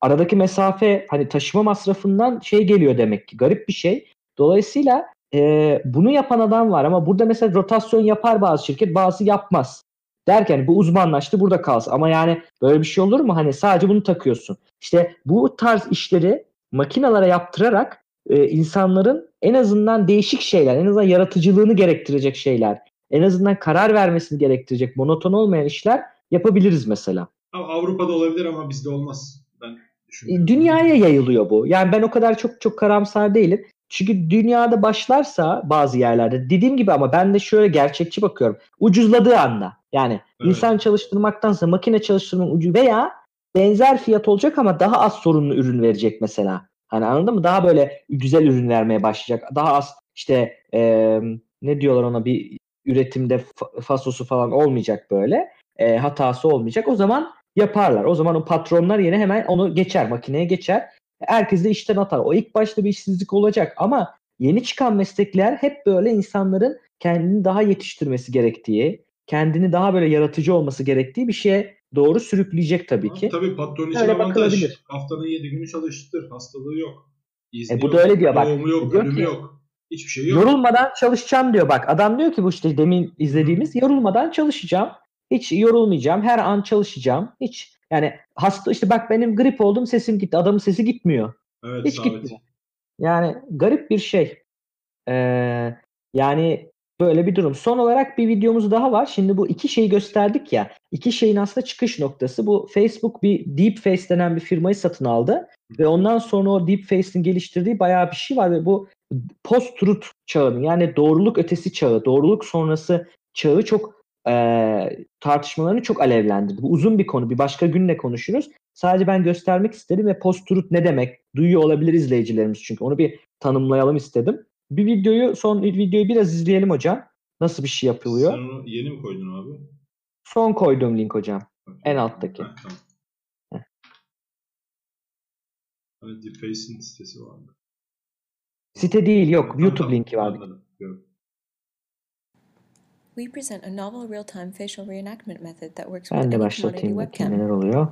aradaki mesafe hani taşıma masrafından şey geliyor demek ki. Garip bir şey. Dolayısıyla e, bunu yapan adam var ama burada mesela rotasyon yapar bazı şirket bazı yapmaz. Derken bu uzmanlaştı burada kalsın. Ama yani böyle bir şey olur mu? Hani sadece bunu takıyorsun. İşte bu tarz işleri makinalara yaptırarak e, insanların en azından değişik şeyler, en azından yaratıcılığını gerektirecek şeyler, en azından karar vermesini gerektirecek monoton olmayan işler yapabiliriz mesela. Avrupa'da olabilir ama bizde olmaz. Ben düşünüyorum. E, Dünyaya yayılıyor bu. Yani ben o kadar çok çok karamsar değilim. Çünkü dünyada başlarsa bazı yerlerde dediğim gibi ama ben de şöyle gerçekçi bakıyorum. Ucuzladığı anda. Yani Evet. insan çalıştırmaktansa makine çalıştırmanın ucu veya benzer fiyat olacak ama daha az sorunlu ürün verecek mesela. Hani anladın mı? Daha böyle güzel ürün vermeye başlayacak. Daha az işte eee, ne diyorlar ona bir üretimde fa- fasosu falan olmayacak böyle. Eee, hatası olmayacak. O zaman yaparlar. O zaman o patronlar yine hemen onu geçer. Makineye geçer. Herkes de işten atar. O ilk başta bir işsizlik olacak ama yeni çıkan meslekler hep böyle insanların kendini daha yetiştirmesi gerektiği, kendini daha böyle yaratıcı olması gerektiği bir şeye doğru sürükleyecek tabii Ama ki. Tabii patron için Öyle avantaj. bakılabilir. Haftanın 7 günü çalıştır. Hastalığı yok. İzni E, bu yok, da öyle diyor bak. Doğumu yok, Diyor ölümü ki- yok. Hiçbir şey yok. Yorulmadan çalışacağım diyor bak. Adam diyor ki bu işte demin izlediğimiz yorulmadan çalışacağım. Hiç yorulmayacağım. Her an çalışacağım. Hiç yani hasta işte bak benim grip oldum sesim gitti. Adamın sesi gitmiyor. Evet, Hiç sabit. gitmiyor. Yani garip bir şey. Ee, yani böyle bir durum. Son olarak bir videomuz daha var. Şimdi bu iki şeyi gösterdik ya. İki şeyin aslında çıkış noktası. Bu Facebook bir Deepface denen bir firmayı satın aldı. Ve ondan sonra o Deepface'in geliştirdiği bayağı bir şey var. Ve bu post-truth çağının yani doğruluk ötesi çağı, doğruluk sonrası çağı çok eee, tartışmalarını çok alevlendirdi. Bu uzun bir konu. Bir başka günle konuşuruz. Sadece ben göstermek istedim ve post-truth ne demek? Duyuyor olabilir izleyicilerimiz çünkü. Onu bir tanımlayalım istedim. Bir videoyu, son videoyu biraz izleyelim hocam. Nasıl bir şey yapılıyor? Sen yeni mi koydun abi? Son koyduğum link hocam. Bak, En alttaki. Heh, tamam. Hani sitesi vardı. Site değil yok. Tamam, YouTube tamam, linki vardı. anladım. Yok. We present a novel real-time facial reenactment method that works with Ben de any commodity başlatayım bakayım webcam. neler oluyor.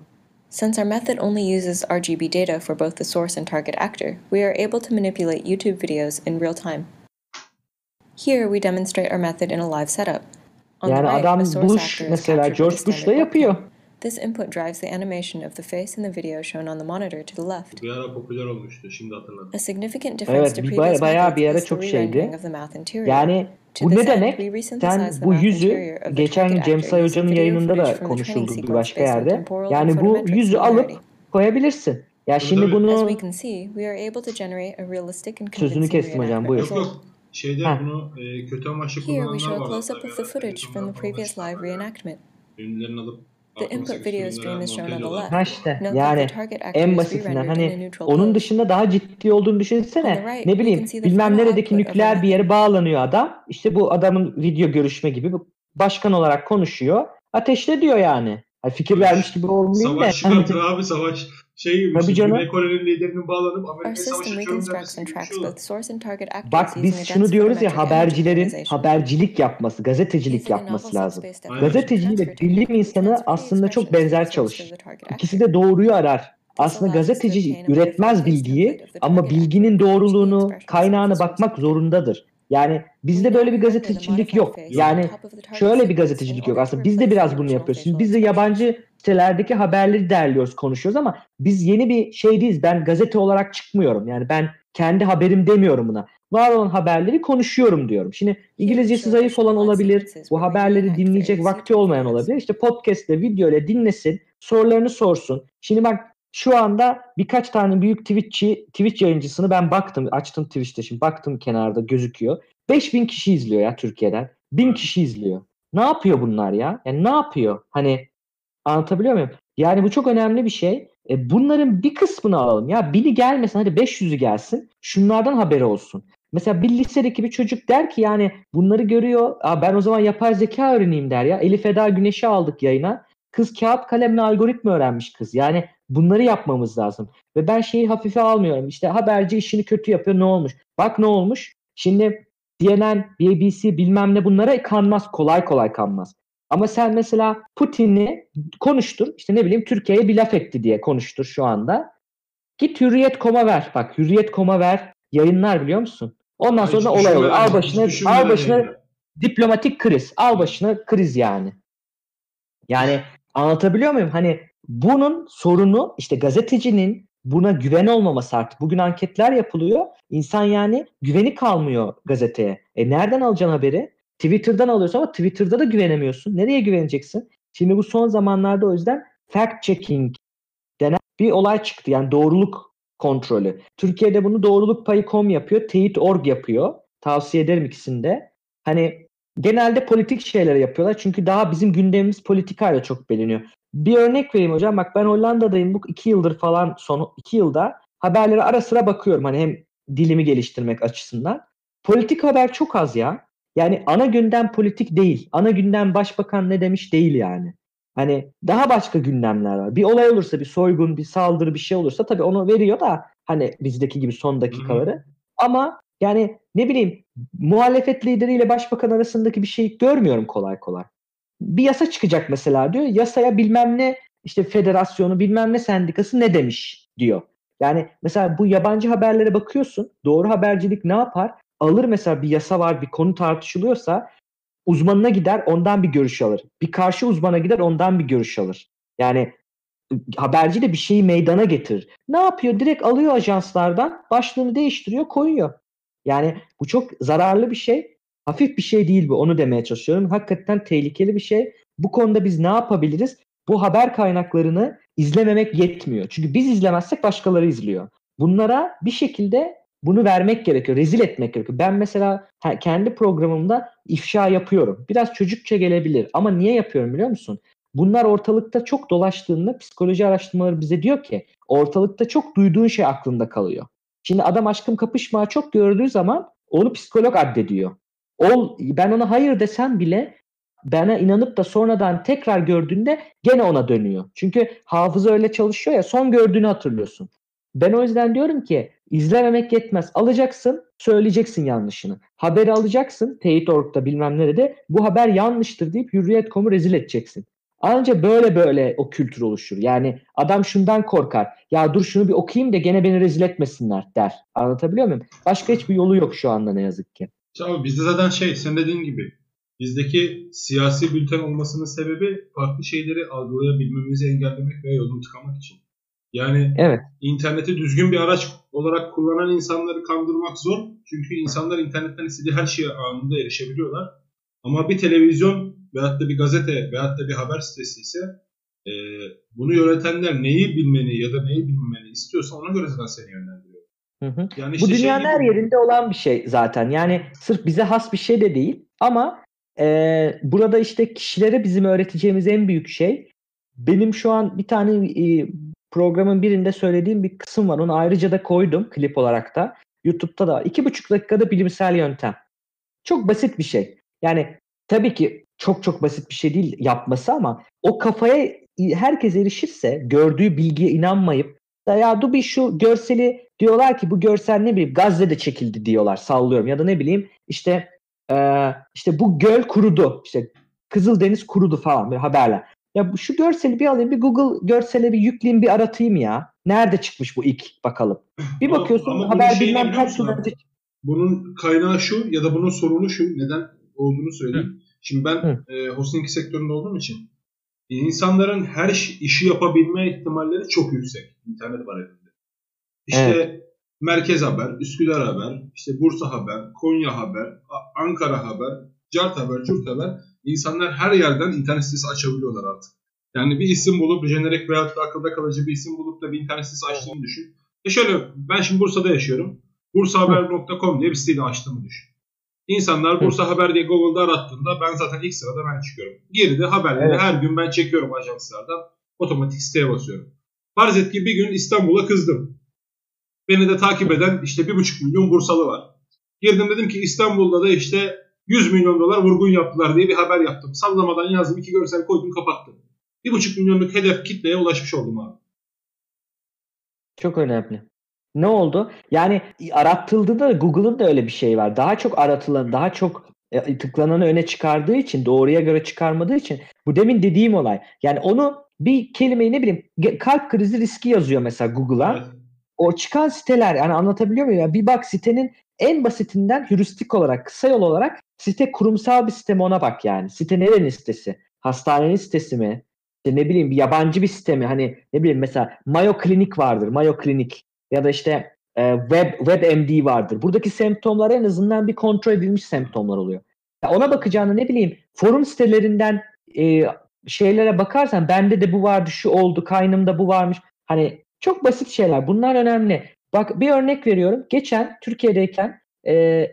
Since our method only uses RGB data for both the source and target actor, we are able to manipulate YouTube videos in real time. Here we demonstrate our method in a live setup. On the Yani right, adam a source Bush actor is mesela captured George with a Bush'la standard yapıyor. This input drives the animation of the face in the video shown on the monitor to the left. Bir ara popüler olmuştu. Şimdi hatırladım. A significant difference Evet, to bir previous baya- bayağı methods bir ara is the çok re-rendering şeydi. of the mouth interior. Yani To bu this ne end, demek? we Sen the bu mouth yüzü interior of the geçen target Cem actor Say using Hoca'nın video yayınında footage da from the training konuşuldu bir sequence başka based on yerde. temporal and Yani bu photometric yüzü alıp similarity. koyabilirsin. Ya Tabii, şimdi tabii. As bunu we can see, we are able to generate a realistic and Sözünü convincing kestim hocam, reenactment buyur. Yok result. yok. Şeyde Heh. bunu e, kötü amaçlı Here we kullananlar show a var. close-up of the footage from the previous live reenactment. Ünlülerini alıp The input video stream is shown on the left. ha işte yani en basitinden re-rendered in a hani neutral onun dışında daha ciddi olduğunu On the düşünsene. right, Ne we bileyim can see the bilmem neredeki nükleer bir yere bağlanıyor adam. İşte bu adamın video görüşme gibi başkan olarak konuşuyor. Ateşle diyor yani. Fikir vermiş gibi olmayayım da. (laughs) Savaş çıkartır abi savaş. Şey gibi Tabii işte canım. Güney liderinin bağlanıp Our Amerika'ya system savaş açıyorum reconstructs demesi and gibi bir tracks şey olur. both source and target actors Bak biz şunu diyoruz ya habercilerin habercilik yapması, gazetecilik yapması lazım. Gazeteciyle transfer bilim insanı aslında çok benzer çalışır. İkisi de doğruyu arar. Aslında gazeteci üretmez bilgiyi ama bilginin doğruluğunu, expressions of the kaynağına bakmak zorundadır. Yani bizde We böyle bir gazetecilik yok. Yani şöyle bir gazetecilik yok. Aslında biz de biraz bunu yapıyoruz. Şimdi biz de yabancı sitelerdeki haberleri derliyoruz, konuşuyoruz ama biz yeni bir şey değiliz. Ben gazete olarak çıkmıyorum. Yani ben kendi haberim demiyorum buna. Var olan haberleri konuşuyorum diyorum. Şimdi İngilizcesi zayıf olan olabilir. Bu haberleri dinleyecek vakti olmayan olabilir. İşte podcast'le, video ile dinlesin, sorularını sorsun. Şimdi bak Şu anda birkaç tane büyük Twitch'çi, Twitch yayıncısını ben baktım. Açtım Twitch'te şimdi. Baktım kenarda gözüküyor. 5000 kişi izliyor ya Türkiye'den. 1000 kişi izliyor. Ne yapıyor bunlar ya? Yani ne yapıyor? Hani anlatabiliyor muyum? Yani bu çok önemli bir şey. E bunların bir kısmını alalım. Ya biri gelmesin hadi 500'ü gelsin. Şunlardan haberi olsun. Mesela bir lisedeki bir çocuk der ki yani bunları görüyor. Aa ben o zaman yapay zeka öğreneyim der ya. Elif Eda Güneş'i aldık yayına. Kız kağıt kalemle algoritma öğrenmiş kız. Yani bunları yapmamız lazım. Ve ben şeyi hafife almıyorum. İşte haberci işini kötü yapıyor ne olmuş? Bak ne olmuş? Şimdi CNN, BBC bilmem ne bunlara kanmaz. Kolay kolay kanmaz. Ama sen mesela Putin'i konuştur. İşte ne bileyim Türkiye'ye bir laf etti diye konuştur şu anda. Git Hürriyet koma ver. Bak Hürriyet koma ver. Yayınlar biliyor musun? Ondan sonra olay olur. Al başına, düşünmeden al başına diplomatik kriz. Al başına kriz yani. Yani anlatabiliyor muyum? Hani bunun sorunu işte gazetecinin buna güven olmaması artık. Bugün anketler yapılıyor. İnsan yani güveni kalmıyor gazeteye. E nereden alacaksın haberi? Twitter'dan alıyorsun ama Twitter'da da güvenemiyorsun. Nereye güveneceksin? Şimdi bu son zamanlarda o yüzden fact checking denen bir olay çıktı. Yani doğruluk kontrolü. Türkiye'de bunu doğruluk payı.com yapıyor. Teyit.org yapıyor. Tavsiye ederim ikisini de. Hani genelde politik şeyler yapıyorlar. Çünkü daha bizim gündemimiz politikayla çok beliniyor. Bir örnek vereyim hocam. Bak ben Hollanda'dayım. Bu iki yıldır falan son iki yılda haberlere ara sıra bakıyorum. Hani hem dilimi geliştirmek açısından. Politik haber çok az ya. Yani ana gündem politik değil. Ana gündem başbakan ne demiş değil yani. Hani daha başka gündemler var. Bir olay olursa, bir soygun, bir saldırı, bir şey olursa tabii onu veriyor da hani bizdeki gibi son dakikaları. Ama yani ne bileyim muhalefet lideriyle başbakan arasındaki bir şey görmüyorum kolay kolay. Bir yasa çıkacak mesela diyor. Yasaya bilmem ne işte federasyonu bilmem ne sendikası ne demiş diyor. Yani mesela bu yabancı haberlere bakıyorsun. Doğru habercilik ne yapar? Alır mesela bir yasa var, bir konu tartışılıyorsa uzmanına gider ondan bir görüş alır. Bir karşı uzmana gider ondan bir görüş alır. Yani haberci de bir şeyi meydana getirir. Ne yapıyor? Direkt alıyor ajanslardan, başlığını değiştiriyor, koyuyor. Yani bu çok zararlı bir şey. Hafif bir şey değil bu. Onu demeye çalışıyorum. Hakikaten tehlikeli bir şey. Bu konuda biz ne yapabiliriz? Bu haber kaynaklarını izlememek yetmiyor. Çünkü biz izlemezsek başkaları izliyor. Bunlara bir şekilde bunu vermek gerekiyor. Rezil etmek gerekiyor. Ben mesela kendi programımda ifşa yapıyorum. Biraz çocukça gelebilir ama niye yapıyorum biliyor musun? Bunlar ortalıkta çok dolaştığında psikoloji araştırmaları bize diyor ki ortalıkta çok duyduğun şey aklında kalıyor. Şimdi adam aşkım kapışma çok gördüğü zaman onu psikolog addediyor. Ol, ben ona hayır desem bile bana inanıp da sonradan tekrar gördüğünde gene ona dönüyor. Çünkü hafıza öyle çalışıyor ya son gördüğünü hatırlıyorsun. Ben o yüzden diyorum ki izlememek yetmez. Alacaksın, söyleyeceksin yanlışını. Haberi alacaksın, teyit.org'da bilmem nerede. Bu haber yanlıştır deyip Hürriyet.com'u rezil edeceksin. Ancak böyle böyle o kültür oluşur. Yani adam şundan korkar. Ya dur şunu bir okuyayım da gene beni rezil etmesinler der. Anlatabiliyor muyum? Başka hiçbir yolu yok şu anda ne yazık ki. Abi bizde zaten şey sen dediğin gibi bizdeki siyasi bülten olmasının sebebi farklı şeyleri algılayabilmemizi engellemek veya yolunu tıkamak için. Yani evet. interneti düzgün bir araç olarak kullanan insanları kandırmak zor. Çünkü insanlar internetten istediği her şeye anında erişebiliyorlar. Ama bir televizyon veyahut da bir gazete veyahut da bir haber sitesi ise e, bunu yönetenler neyi bilmeni ya da neyi bilmemeni istiyorsa ona göre zaten seni yönlendiriyor. Hı hı. Yani Bu işte dünyanın şey her yerinde olan bir şey zaten. Yani sırf bize has bir şey de değil. Ama e, burada işte kişilere bizim öğreteceğimiz en büyük şey benim şu an bir tane e, programın birinde söylediğim bir kısım var. Onu ayrıca da koydum klip olarak da. YouTube'da da. iki buçuk dakikada bilimsel yöntem. Çok basit bir şey. Yani tabii ki çok çok basit bir şey değil yapması ama o kafaya herkes erişirse gördüğü bilgiye inanmayıp da ya dur bir şu görseli diyorlar ki bu görsel ne bileyim Gazze'de çekildi diyorlar sallıyorum ya da ne bileyim işte e, işte bu göl kurudu işte Kızıldeniz kurudu falan bir haberler. Ya şu görseli bir alayım bir Google görsele bir yükleyeyim bir aratayım ya. Nerede çıkmış bu ilk bakalım. Bir Ama- bakıyorsun ama haber bilmem kaç yıl musun abi? önce Bunun kaynağı şu ya da bunun sorunu şu neden olduğunu söyleyeyim. Şimdi ben Hı. e, hosting sektöründe olduğum için insanların her işi yapabilme ihtimalleri çok yüksek. İnternet var elinde. İşte Merkez Haber, Üsküdar Haber, işte Bursa Haber, Konya Haber, Ankara Haber, Cart Haber, Curt Haber. İnsanlar her yerden internet sitesi açabiliyorlar artık. Yani bir isim bulup jenerik veyahut da akılda kalıcı bir isim bulup da bir internet sitesi açtığını düşün. E şöyle ben şimdi Bursa'da yaşıyorum. bursahaber.com diye bir siteyi açtığımı düşün. İnsanlar Bursa Haber diye Google'da arattığında ben zaten ilk sırada ben çıkıyorum. Geride haberleri Evet. her gün ben çekiyorum ajanslardan. Otomatik siteye basıyorum. Farz et ki bir gün İstanbul'a kızdım. Beni de takip eden işte bir buçuk milyon Bursalı var. Girdim dedim ki İstanbul'da da işte 100 milyon dolar vurgun yaptılar diye bir haber yaptım. Sallamadan yazdım iki görsel koydum kapattım. Bir buçuk milyonluk hedef kitleye ulaşmış oldum abi. Çok önemli. Ne oldu? Yani aratıldığında da Google'ın da öyle bir şey var. Daha çok aratılan, daha çok e, tıklananı öne çıkardığı için, doğruya göre çıkarmadığı için bu demin dediğim olay. Yani onu bir kelimeyi ne bileyim kalp krizi riski yazıyor mesela Google'a. Evet. O çıkan siteler yani anlatabiliyor muyum? Ya bir bak sitenin en basitinden heuristik olarak, kısa yol olarak site kurumsal bir site ona bak yani. Site nerenin sitesi? Hastanenin sitesi mi? İşte ne bileyim bir yabancı bir site mi? Hani ne bileyim mesela Mayo Clinic vardır. Mayo Clinic ya da işte e, Web WebMD vardır. Buradaki semptomlar en azından bir kontrol edilmiş semptomlar oluyor. Ya ona bakacağını ne bileyim forum sitelerinden e, şeylere bakarsan bende de bu vardı, şu oldu, kaynımda bu varmış. Hani çok basit şeyler. Bunlar önemli. Bak bir örnek veriyorum. Geçen Türkiye'deyken e,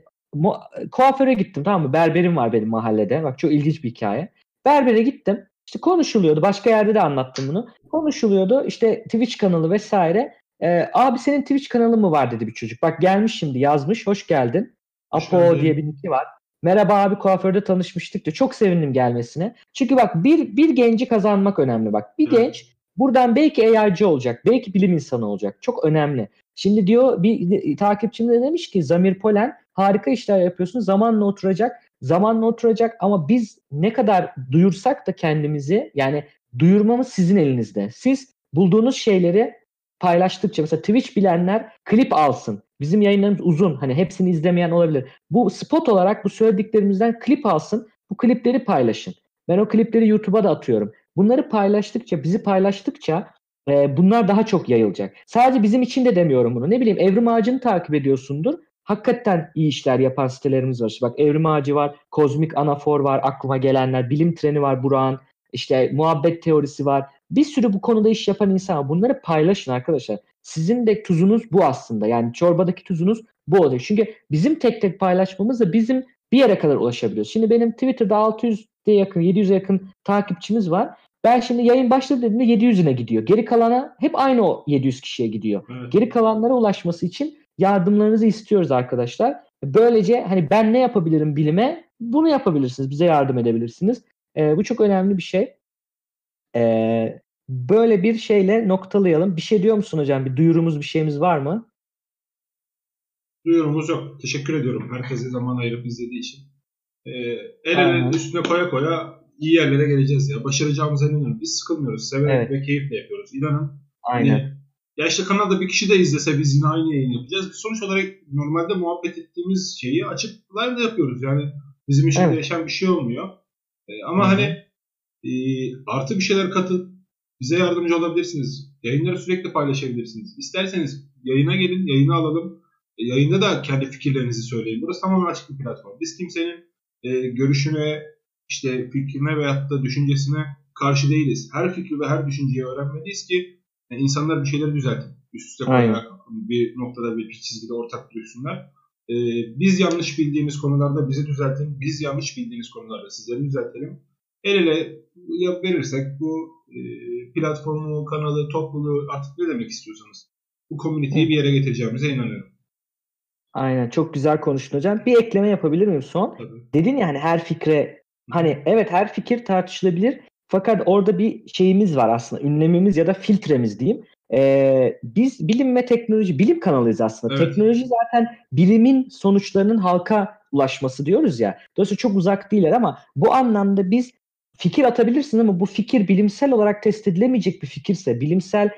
kuaföre gittim tamam mı? Berberim var benim mahallede. Bak çok ilginç bir hikaye. Berbere gittim. İşte konuşuluyordu. Başka yerde de anlattım bunu. Konuşuluyordu. İşte Twitch kanalı vesaire. Ee, abi senin Twitch kanalı mı var dedi bir çocuk. Bak gelmiş şimdi yazmış. Hoş geldin. Apo diye bir nicki var. Merhaba abi kuaförde tanışmıştık diyor. Çok sevindim gelmesine. Çünkü bak bir, bir genci kazanmak önemli bak. Bir Evet. genç buradan belki AI'cı olacak. Belki bilim insanı olacak. Çok önemli. Şimdi diyor bir takipçim de demiş ki Zamir Polen harika işler yapıyorsun. Zamanla oturacak. Zamanla oturacak ama biz ne kadar duyursak da kendimizi yani duyurmamız sizin elinizde. Siz bulduğunuz şeyleri paylaştıkça mesela Twitch bilenler klip alsın. Bizim yayınlarımız uzun. Hani hepsini izlemeyen olabilir. Bu spot olarak bu söylediklerimizden klip alsın. Bu klipleri paylaşın. Ben o klipleri YouTube'a da atıyorum. Bunları paylaştıkça, bizi paylaştıkça e, bunlar daha çok yayılacak. Sadece bizim için de demiyorum bunu. Ne bileyim Evrim Ağacı'nı takip ediyorsundur. Hakikaten iyi işler yapan sitelerimiz var. İşte bak Evrim Ağacı var, Kozmik Anafor var, aklıma gelenler, Bilim Treni var Burak'ın, işte muhabbet teorisi var. Bir sürü bu konuda iş yapan insan var. Bunları paylaşın arkadaşlar. Sizin de tuzunuz bu aslında. Yani çorbadaki tuzunuz bu oluyor. Çünkü bizim tek tek paylaşmamız da bizim bir yere kadar ulaşabiliyoruz. Şimdi benim Twitter'da 600'e yakın, 700'e yakın takipçimiz var. Ben şimdi yayın başladı dediğimde 700'üne gidiyor. Geri kalana hep aynı o 700 kişiye gidiyor. Evet. Geri kalanlara ulaşması için yardımlarınızı istiyoruz arkadaşlar. Böylece hani ben ne yapabilirim bilime bunu yapabilirsiniz. Bize yardım edebilirsiniz. Ee, bu çok önemli bir şey. Ee, böyle bir şeyle noktalayalım. Bir şey diyor musun hocam? Bir duyurumuz bir şeyimiz var mı? Duyurumuz yok. Teşekkür ediyorum herkese zaman ayırıp izlediği için. Ee, el ele üstüne koya koya iyi yerlere geleceğiz ya. Başaracağımıza eminim. Biz sıkılmıyoruz. Severek Evet. ve keyifle yapıyoruz. İnanın. Aynen. Hani, ya işte kanalda bir kişi de izlese biz yine aynı yayın yapacağız. Biz sonuç olarak normalde muhabbet ettiğimiz şeyi açıp live de yapıyoruz. Yani bizim için Evet. değişen bir şey olmuyor. Ee, ama Hı hı. hani e, artı bir şeyler katıp bize yardımcı olabilirsiniz. Yayınları sürekli paylaşabilirsiniz. İsterseniz yayına gelin, yayını alalım. E, yayında da kendi fikirlerinizi söyleyin. Burası tamamen açık bir platform. Biz kimsenin e, görüşüne, işte fikrine veyahut da düşüncesine karşı değiliz. Her fikri ve her düşünceyi öğrenmeliyiz ki e, insanlar bir şeyleri düzeltin. Üst üste Aynen. koyarak bir noktada bir çizgide ortak dursunlar. E, biz yanlış bildiğimiz konularda bizi düzeltin. Biz yanlış bildiğimiz konularda sizleri düzeltelim. El ele verirsek bu e, platformu, kanalı, topluluğu artık ne demek istiyorsanız bu komüniteyi bir yere getireceğimize inanıyorum. Aynen. Çok güzel konuştun hocam. Bir ekleme yapabilir miyim son? Tabii. Dedin ya hani her fikre hani evet her fikir tartışılabilir fakat orada bir şeyimiz var aslında ünlemimiz ya da filtremiz diyeyim. Ee, biz bilim ve teknoloji bilim kanalıyız aslında. Evet. Teknoloji zaten bilimin sonuçlarının halka ulaşması diyoruz ya. Dolayısıyla çok uzak değiller ama bu anlamda biz fikir atabilirsin ama bu fikir bilimsel olarak test edilemeyecek bir fikirse, bilimsel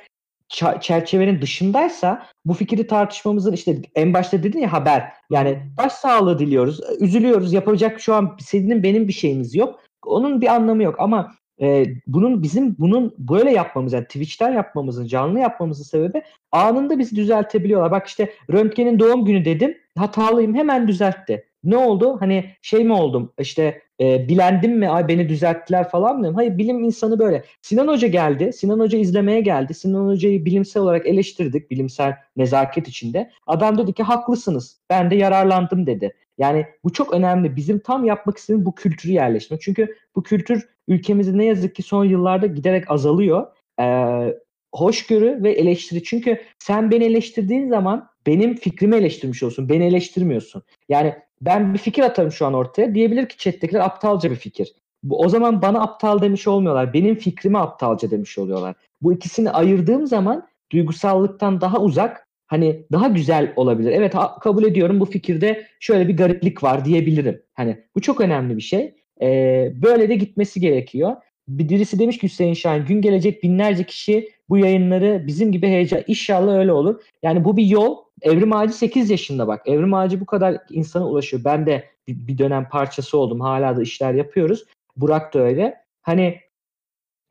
çerçevenin dışındaysa bu fikri tartışmamızın işte en başta dedin ya haber yani baş sağlığı diliyoruz üzülüyoruz yapacak şu an senin benim bir şeyimiz yok onun bir anlamı yok ama e, bunun bizim bunun böyle yapmamız yani Twitch'ten yapmamızın canlı yapmamızın sebebi anında bizi düzeltebiliyorlar bak işte röntgenin doğum günü dedim hatalıyım hemen düzeltti Ne oldu? Hani şey mi oldum? İşte e, bilendim mi? Ay beni düzelttiler falan mı? Hayır bilim insanı böyle. Sinan Hoca geldi. Sinan Hoca izlemeye geldi. Sinan Hoca'yı bilimsel olarak eleştirdik. Bilimsel nezaket içinde. Adam dedi ki haklısınız. Ben de yararlandım dedi. Yani bu çok önemli. Bizim tam yapmak istediğimiz bu kültürü yerleştirmek. Çünkü bu kültür ülkemizde ne yazık ki son yıllarda giderek azalıyor. Ee, hoşgörü ve eleştiri. Çünkü sen beni eleştirdiğin zaman benim fikrimi eleştirmiş olsun. Beni eleştirmiyorsun. Yani ben bir fikir atarım şu an ortaya. Diyebilir ki chat'tekiler aptalca bir fikir. O zaman bana aptal demiş olmuyorlar. Benim fikrime aptalca demiş oluyorlar. Bu ikisini ayırdığım zaman duygusallıktan daha uzak hani daha güzel olabilir. Evet ha, kabul ediyorum bu fikirde şöyle bir gariplik var diyebilirim. Hani bu çok önemli bir şey. Ee, böyle de gitmesi gerekiyor. Birisi demiş ki Hüseyin Şahin gün gelecek binlerce kişi bu yayınları bizim gibi heyecan inşallah öyle olur. Yani bu bir yol. Evrim Ağacı 8 yaşında bak. Evrim Ağacı bu kadar insana ulaşıyor. Ben de bir dönem parçası oldum. Hala da işler yapıyoruz. Burak da öyle. Hani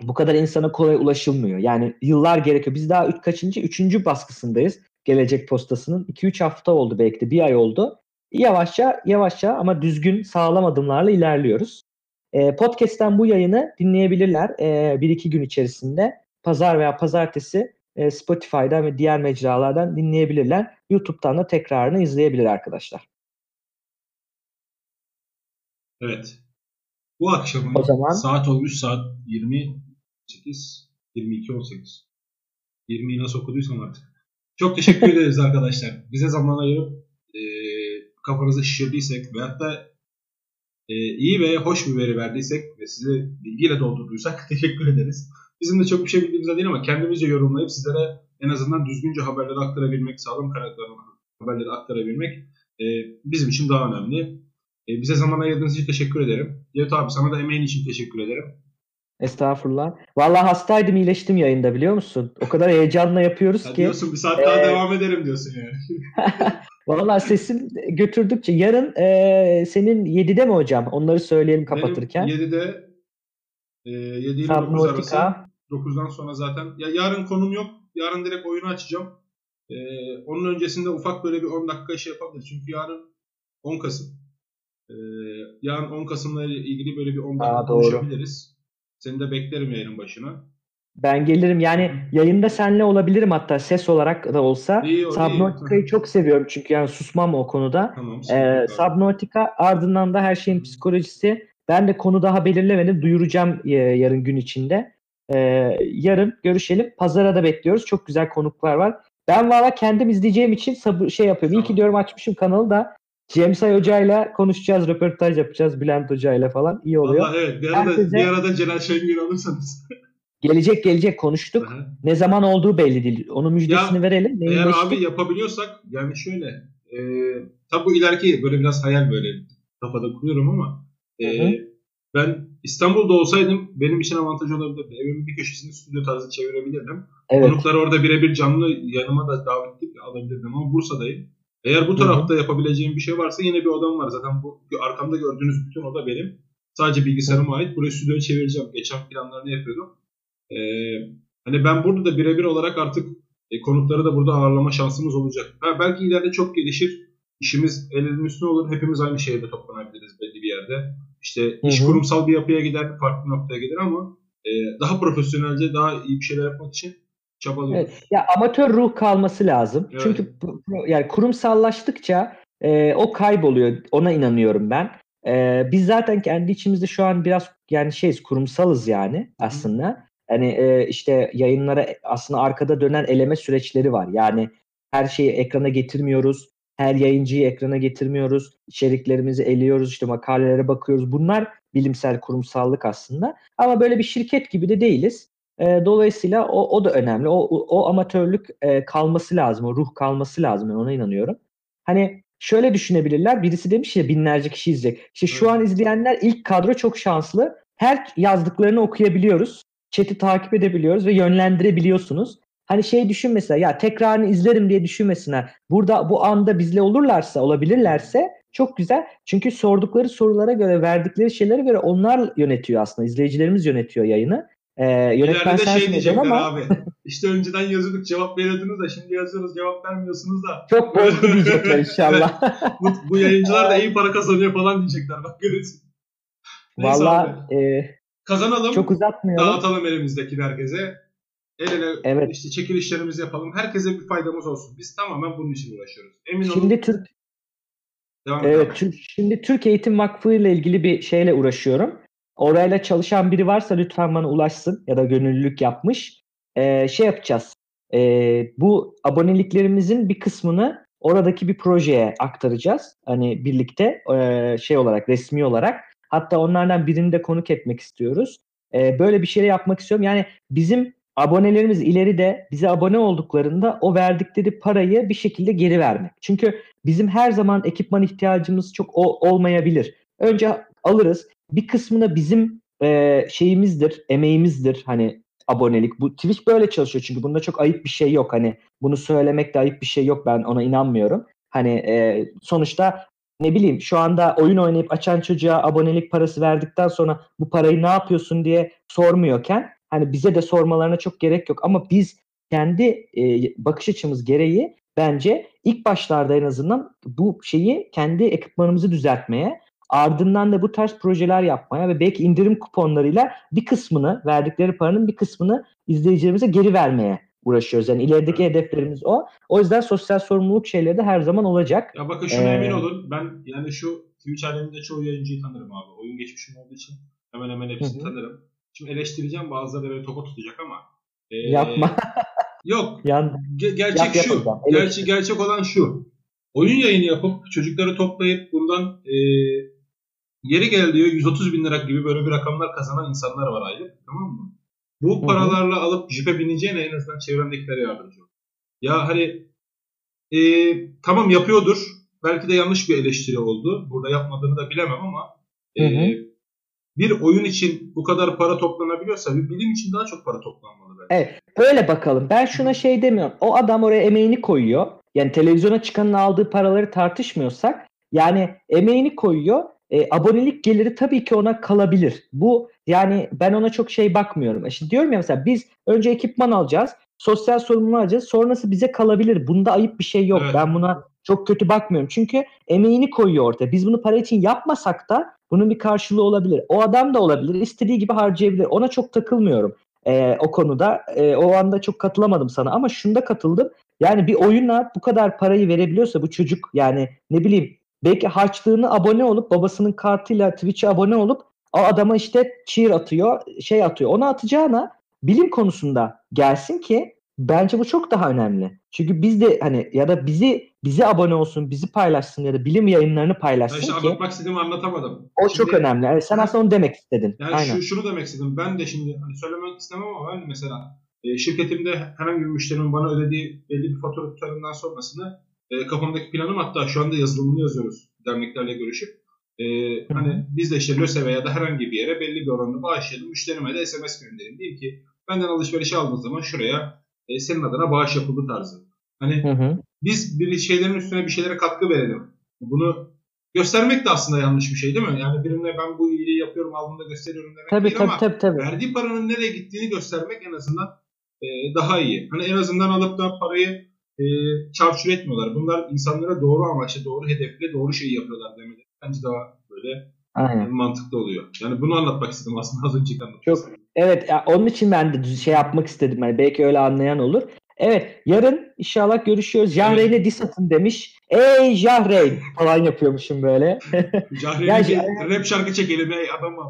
bu kadar insana kolay ulaşılmıyor. Yani yıllar gerekiyor. Biz daha üç, kaçıncı? Üçüncü baskısındayız. Gelecek postasının. 2-3 hafta oldu belki de. Bir ay oldu. Yavaşça yavaşça ama düzgün sağlam adımlarla ilerliyoruz. E, podcast'ten bu yayını dinleyebilirler e, bir iki gün içerisinde. Pazar veya pazartesi e, Spotify'dan ve diğer mecralardan dinleyebilirler. YouTube'dan da tekrarını izleyebilir arkadaşlar. Evet. Bu akşamın o zaman... saat olmuş saat 28 22 18. 20'yi nasıl okuduysam artık. Çok teşekkür ederiz arkadaşlar. Bize zaman ayırıp e, kafanızı şişirdiysek veyahut da e, iyi ve hoş bir veri verdiysek ve sizi bilgiyle doldurduysak (laughs) teşekkür ederiz. Bizim de çok bir şey bildiğimizde değil ama kendimizce yorumlayıp sizlere en azından düzgünce haberleri aktarabilmek, sağlam kaynaklarla haberleri aktarabilmek e, bizim için daha önemli. E, bize zaman ayırdığınız için teşekkür ederim. Cevdet abi sana da emeğin için teşekkür ederim. Estağfurullah. Vallahi hastaydım iyileştim yayında biliyor musun? O kadar heyecanla yapıyoruz ya ki. Diyorsun bir saat daha ee... devam ederim diyorsun yani. (laughs) Vallahi sesim götürdükçe yarın e, senin 7'de mi hocam? Onları söyleyelim kapatırken. Benim 7'de e, 7 ile 9 arası. 9'dan sonra zaten. Ya yarın konum yok. Yarın direkt oyunu açacağım. E, onun öncesinde ufak böyle bir 10 dakika şey yapabiliriz. Çünkü yarın 10 Kasım. E, yarın 10 Kasım'la ilgili böyle bir 10 dakika Aa, konuşabiliriz. Seni de beklerim yayının başına. Ben gelirim yani yayında senle olabilirim hatta ses olarak da olsa. İyi, Subnautica'yı çok seviyorum çünkü yani susmam o konuda. Tamam, ee, Subnautica ardından da her şeyin psikolojisi. Ben de konu daha belirlemedim duyuracağım e, yarın gün içinde. Ee, yarın görüşelim. Pazara da bekliyoruz. Çok güzel konuklar var. Ben valla kendim izleyeceğim için sabır şey yapıyorum. Tamam. İyi ki diyorum açmışım kanalı da. Cemsay Hoca'yla konuşacağız, röportaj yapacağız Bülent Hoca'yla falan. iyi oluyor. Valla evet. Bir arada, Herkese... bir arada Celal Şengül alırsanız. Gelecek gelecek konuştuk. Aha. Ne zaman olduğu belli değil. Onun müjdesini ya, verelim. Eğer abi yapabiliyorsak yani şöyle e, tabi bu ileriki böyle biraz hayal böyle kafada kuruyorum ama e, ben İstanbul'da olsaydım benim için avantaj olabilirdi. Evimin bir köşesini stüdyo tarzı çevirebilirdim. Evet. Konukları orada birebir canlı yanıma da davet edip alabilirdim ama Bursa'dayım. Eğer bu tarafta Hı-hı. yapabileceğim bir şey varsa yine bir odam var. Zaten bu arkamda gördüğünüz bütün oda benim. Sadece bilgisayarıma ait. Burayı stüdyoya çevireceğim. Geçen planlarını yapıyordum. Ee, hani ben burada da birebir olarak artık e, konukları da burada ağırlama şansımız olacak. Ha, belki ileride çok gelişir. İşimiz elinin üstüne olur. Hepimiz aynı şehirde toplanabiliriz belli bir yerde. İşte Hı-hı. iş kurumsal bir yapıya gider, farklı noktaya gider ama e, daha profesyonelce, daha iyi bir şeyler yapmak için çabalıyoruz. Evet. Ya amatör ruh kalması lazım. Evet. Çünkü yani kurumsallaştıkça e, o kayboluyor. Ona inanıyorum ben. E, biz zaten kendi içimizde şu an biraz yani şeyiz kurumsalız yani aslında. Hı. Hani e, işte yayınlara aslında arkada dönen eleme süreçleri var. Yani her şeyi ekrana getirmiyoruz. Her yayıncıyı ekrana getirmiyoruz. İçeriklerimizi eliyoruz, işte makalelere bakıyoruz. Bunlar bilimsel kurumsallık aslında. Ama böyle bir şirket gibi de değiliz. E, dolayısıyla o, o da önemli. O, o amatörlük e, kalması lazım. O ruh kalması lazım. Ben ona inanıyorum. Hani şöyle düşünebilirler. Birisi demiş ya binlerce kişi izleyecek. İşte şu an izleyenler ilk kadro çok şanslı. Her yazdıklarını okuyabiliyoruz. Chat'i takip edebiliyoruz ve yönlendirebiliyorsunuz. Hani şey düşün mesela ya tekrarını izlerim diye düşünmesinler. Burada bu anda bizle olurlarsa, olabilirlerse çok güzel. Çünkü sordukları sorulara göre, verdikleri şeylere göre onlar yönetiyor aslında. İzleyicilerimiz yönetiyor yayını. Ee, yönetmen İleride de şey diyecekler ama abi. İşte önceden yazıyorduk cevap veriyordunuz da şimdi yazıyoruz cevap vermiyorsunuz da. çok bozdu diyecekler inşallah. (laughs) Bu, bu yayıncılar da iyi para kazanıyor falan diyecekler bak görürsün. Valla e, Kazanalım. çok uzatmayalım. Dağıtalım elimizdeki herkese. El ele Evet. işte çekilişlerimizi yapalım. Herkese bir faydamız olsun. Biz tamamen bunun için uğraşıyoruz. Emin olun. Şimdi Türk Devam et Evet, şimdi Türk Eğitim Vakfı ile ilgili bir şeyle uğraşıyorum. Orayla çalışan biri varsa lütfen bana ulaşsın ya da gönüllülük yapmış. Ee, şey yapacağız. Ee, bu aboneliklerimizin bir kısmını oradaki bir projeye aktaracağız. Hani birlikte ee, şey olarak resmi olarak. Hatta onlardan birini de konuk etmek istiyoruz. Ee, böyle bir şey yapmak istiyorum. Yani bizim abonelerimiz ileride bize abone olduklarında o verdikleri parayı bir şekilde geri vermek. Çünkü bizim her zaman ekipman ihtiyacımız çok o- olmayabilir. Önce alırız. Bir kısmına bizim e, şeyimizdir, emeğimizdir hani abonelik. Bu Twitch böyle çalışıyor çünkü bunda çok ayıp bir şey yok. Hani bunu söylemekte ayıp bir şey yok. Ben ona inanmıyorum. Hani e, sonuçta ne bileyim şu anda oyun oynayıp açan çocuğa abonelik parası verdikten sonra bu parayı ne yapıyorsun diye sormuyorken hani bize de sormalarına çok gerek yok. Ama biz kendi e, bakış açımız gereği bence ilk başlarda en azından bu şeyi kendi ekipmanımızı düzeltmeye ardından da bu tarz projeler yapmaya ve belki indirim kuponlarıyla bir kısmını verdikleri paranın bir kısmını izleyicilerimize geri vermeye uğraşıyoruz. Yani ilerideki hedeflerimiz o. O yüzden sosyal sorumluluk şeyleri de her zaman olacak. Ya bakın şuna Ee, emin olun. Ben yani şu Twitch aleminde çoğu yayıncıyı tanırım abi. Oyun geçmişim olduğu için hemen hemen hepsini Hı tanırım. Şimdi eleştireceğim bazıları böyle topa tutacak ama. e, Yapma. Yok. (laughs) Yan, Ge- gerçek Yap, şu. Gerçek, gerçek olan şu. Oyun yayını yapıp çocukları toplayıp bundan e, yeri gel diyor 130 bin lira gibi böyle bir rakamlar kazanan insanlar var aylık. Tamam mı? Bu paralarla alıp jipe bineceğine en azından çevrendekilere yardımcı ol. Ya hani e, tamam yapıyordur. Belki de yanlış bir eleştiri oldu. Burada yapmadığını da bilemem ama e, Hı hı. bir oyun için bu kadar para toplanabiliyorsa bir bilim için daha çok para toplanmalı bence. Evet. Öyle bakalım. Ben şuna şey demiyorum. O adam oraya emeğini koyuyor. Yani televizyona çıkanın aldığı paraları tartışmıyorsak yani emeğini koyuyor. E, abonelik geliri tabii ki ona kalabilir. Bu yani ben ona çok şey bakmıyorum. E Şimdi diyorum ya mesela biz önce ekipman alacağız. Sosyal sorumluluğu alacağız. Sonrası bize kalabilir. Bunda ayıp bir şey yok. Evet. Ben buna çok kötü bakmıyorum. Çünkü emeğini koyuyor ortaya. Biz bunu para için yapmasak da bunun bir karşılığı olabilir. O adam da olabilir. istediği gibi harcayabilir. Ona çok takılmıyorum e, o konuda. E, o anda çok katılamadım sana ama şunda katıldım. Yani bir oyuna bu kadar parayı verebiliyorsa bu çocuk yani ne bileyim belki harçlığını abone olup babasının kartıyla Twitch'e abone olup o adama işte cheer atıyor, şey atıyor. Ona atacağına bilim konusunda gelsin ki bence bu çok daha önemli. Çünkü biz de hani ya da bizi bizi abone olsun, bizi paylaşsın ya da bilim yayınlarını Ben paylaşsın işte ki anlatmak istediğimi anlatamadım. o Şimdi- çok önemli. Yani sen aslında onu demek istedin. Yani Aynen. şu, şunu demek istedim. Ben de şimdi hani söylemek istemem ama ben mesela e, şirketimde herhangi bir müşterimin bana ödediği belli bir fatura tutarından sonrasını e, kafamdaki planım hatta şu anda yazılımını yazıyoruz derneklerle görüşüp. E, hani biz de işte LÖSEV'e ya da herhangi bir yere belli bir oranını bağışlayalım. Müşterime de SMS gönderelim. Diyeyim ki benden alışveriş aldığınız zaman şuraya e, senin adına bağış yapıldı tarzı. Hani Hı hı. biz bir şeylerin üstüne bir şeylere katkı verelim. Bunu göstermek de aslında yanlış bir şey değil mi? Yani birine ben bu iyiliği yapıyorum aldığımda gösteriyorum demek Tabii değil tabii ama tabii tabii. verdiği paranın nereye gittiğini göstermek en azından e, daha iyi. Hani en azından alıp da parayı e, çarçur etmiyorlar. Bunlar insanlara doğru amaçla, doğru hedefle, doğru şeyi yapıyorlar demeleri. Bence daha böyle Aynen. mantıklı oluyor. Yani bunu anlatmak istedim aslında az önceki anlatmak Çok- istedim. Evet ya onun için ben de şey yapmak istedim. Hani belki öyle anlayan olur. Evet yarın inşallah görüşüyoruz. Jahreyn'e dis atın demiş. Ey Jahreyn falan yapıyormuşum böyle. (laughs) Cahreyn'e Ya- bir rap şarkı çekelim ey adamım.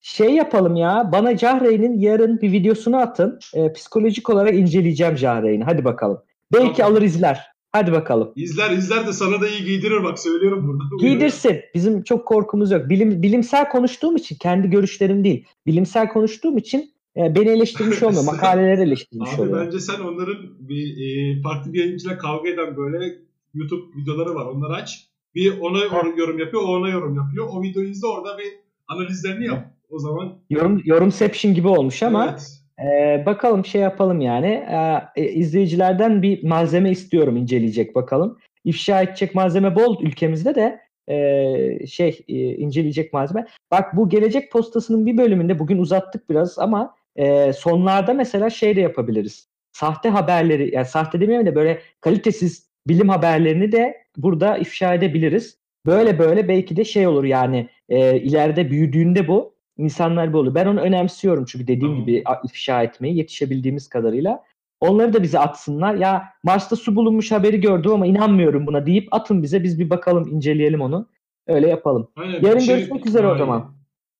şey yapalım ya bana Jahreyn'in yarın bir videosunu atın. Ee, psikolojik olarak inceleyeceğim Jahreyn'i. Hadi bakalım. Belki Tamam. alır izler. Hadi bakalım. İzler izler de sana da iyi giydirir bak söylüyorum burada. (laughs) Giydirsin. Bizim çok korkumuz yok. Bilim, bilimsel konuştuğum için kendi görüşlerim değil. Bilimsel konuştuğum için e, beni eleştirmiş (laughs) olmuyor. Makaleleri eleştirmiş Abi oluyor. bence sen onların bir e, farklı bir yayıncıyla kavga eden böyle YouTube videoları var. Onları aç. Bir ona or- yorum yapıyor, o ona yorum yapıyor. O videoyu izle orada bir analizlerini yap. O zaman Yorum, yorumception gibi olmuş ama evet. Ee, bakalım şey yapalım yani. Ee, e, izleyicilerden bir malzeme istiyorum inceleyecek bakalım. İfşa edecek malzeme bol ülkemizde de ee, şey e, inceleyecek malzeme. Bak bu gelecek postasının bir bölümünde bugün uzattık biraz ama e, sonlarda mesela şey de yapabiliriz. Sahte haberleri yani sahte demeyeyim de böyle kalitesiz bilim haberlerini de burada ifşa edebiliriz. Böyle böyle belki de şey olur yani e, ileride büyüdüğünde bu insanlar bu olur. Ben onu önemsiyorum çünkü dediğim Tamam. gibi ifşa etmeyi yetişebildiğimiz kadarıyla. Onları da bize atsınlar. Ya Mars'ta su bulunmuş haberi gördüm ama inanmıyorum buna deyip atın bize biz bir bakalım inceleyelim onu. Öyle yapalım. Aynen. Yarın Şey- görüşmek üzere o Aynen. zaman.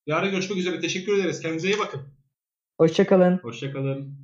Yarın görüşmek üzere. Teşekkür ederiz. Kendinize iyi bakın. Hoşçakalın. Hoşçakalın.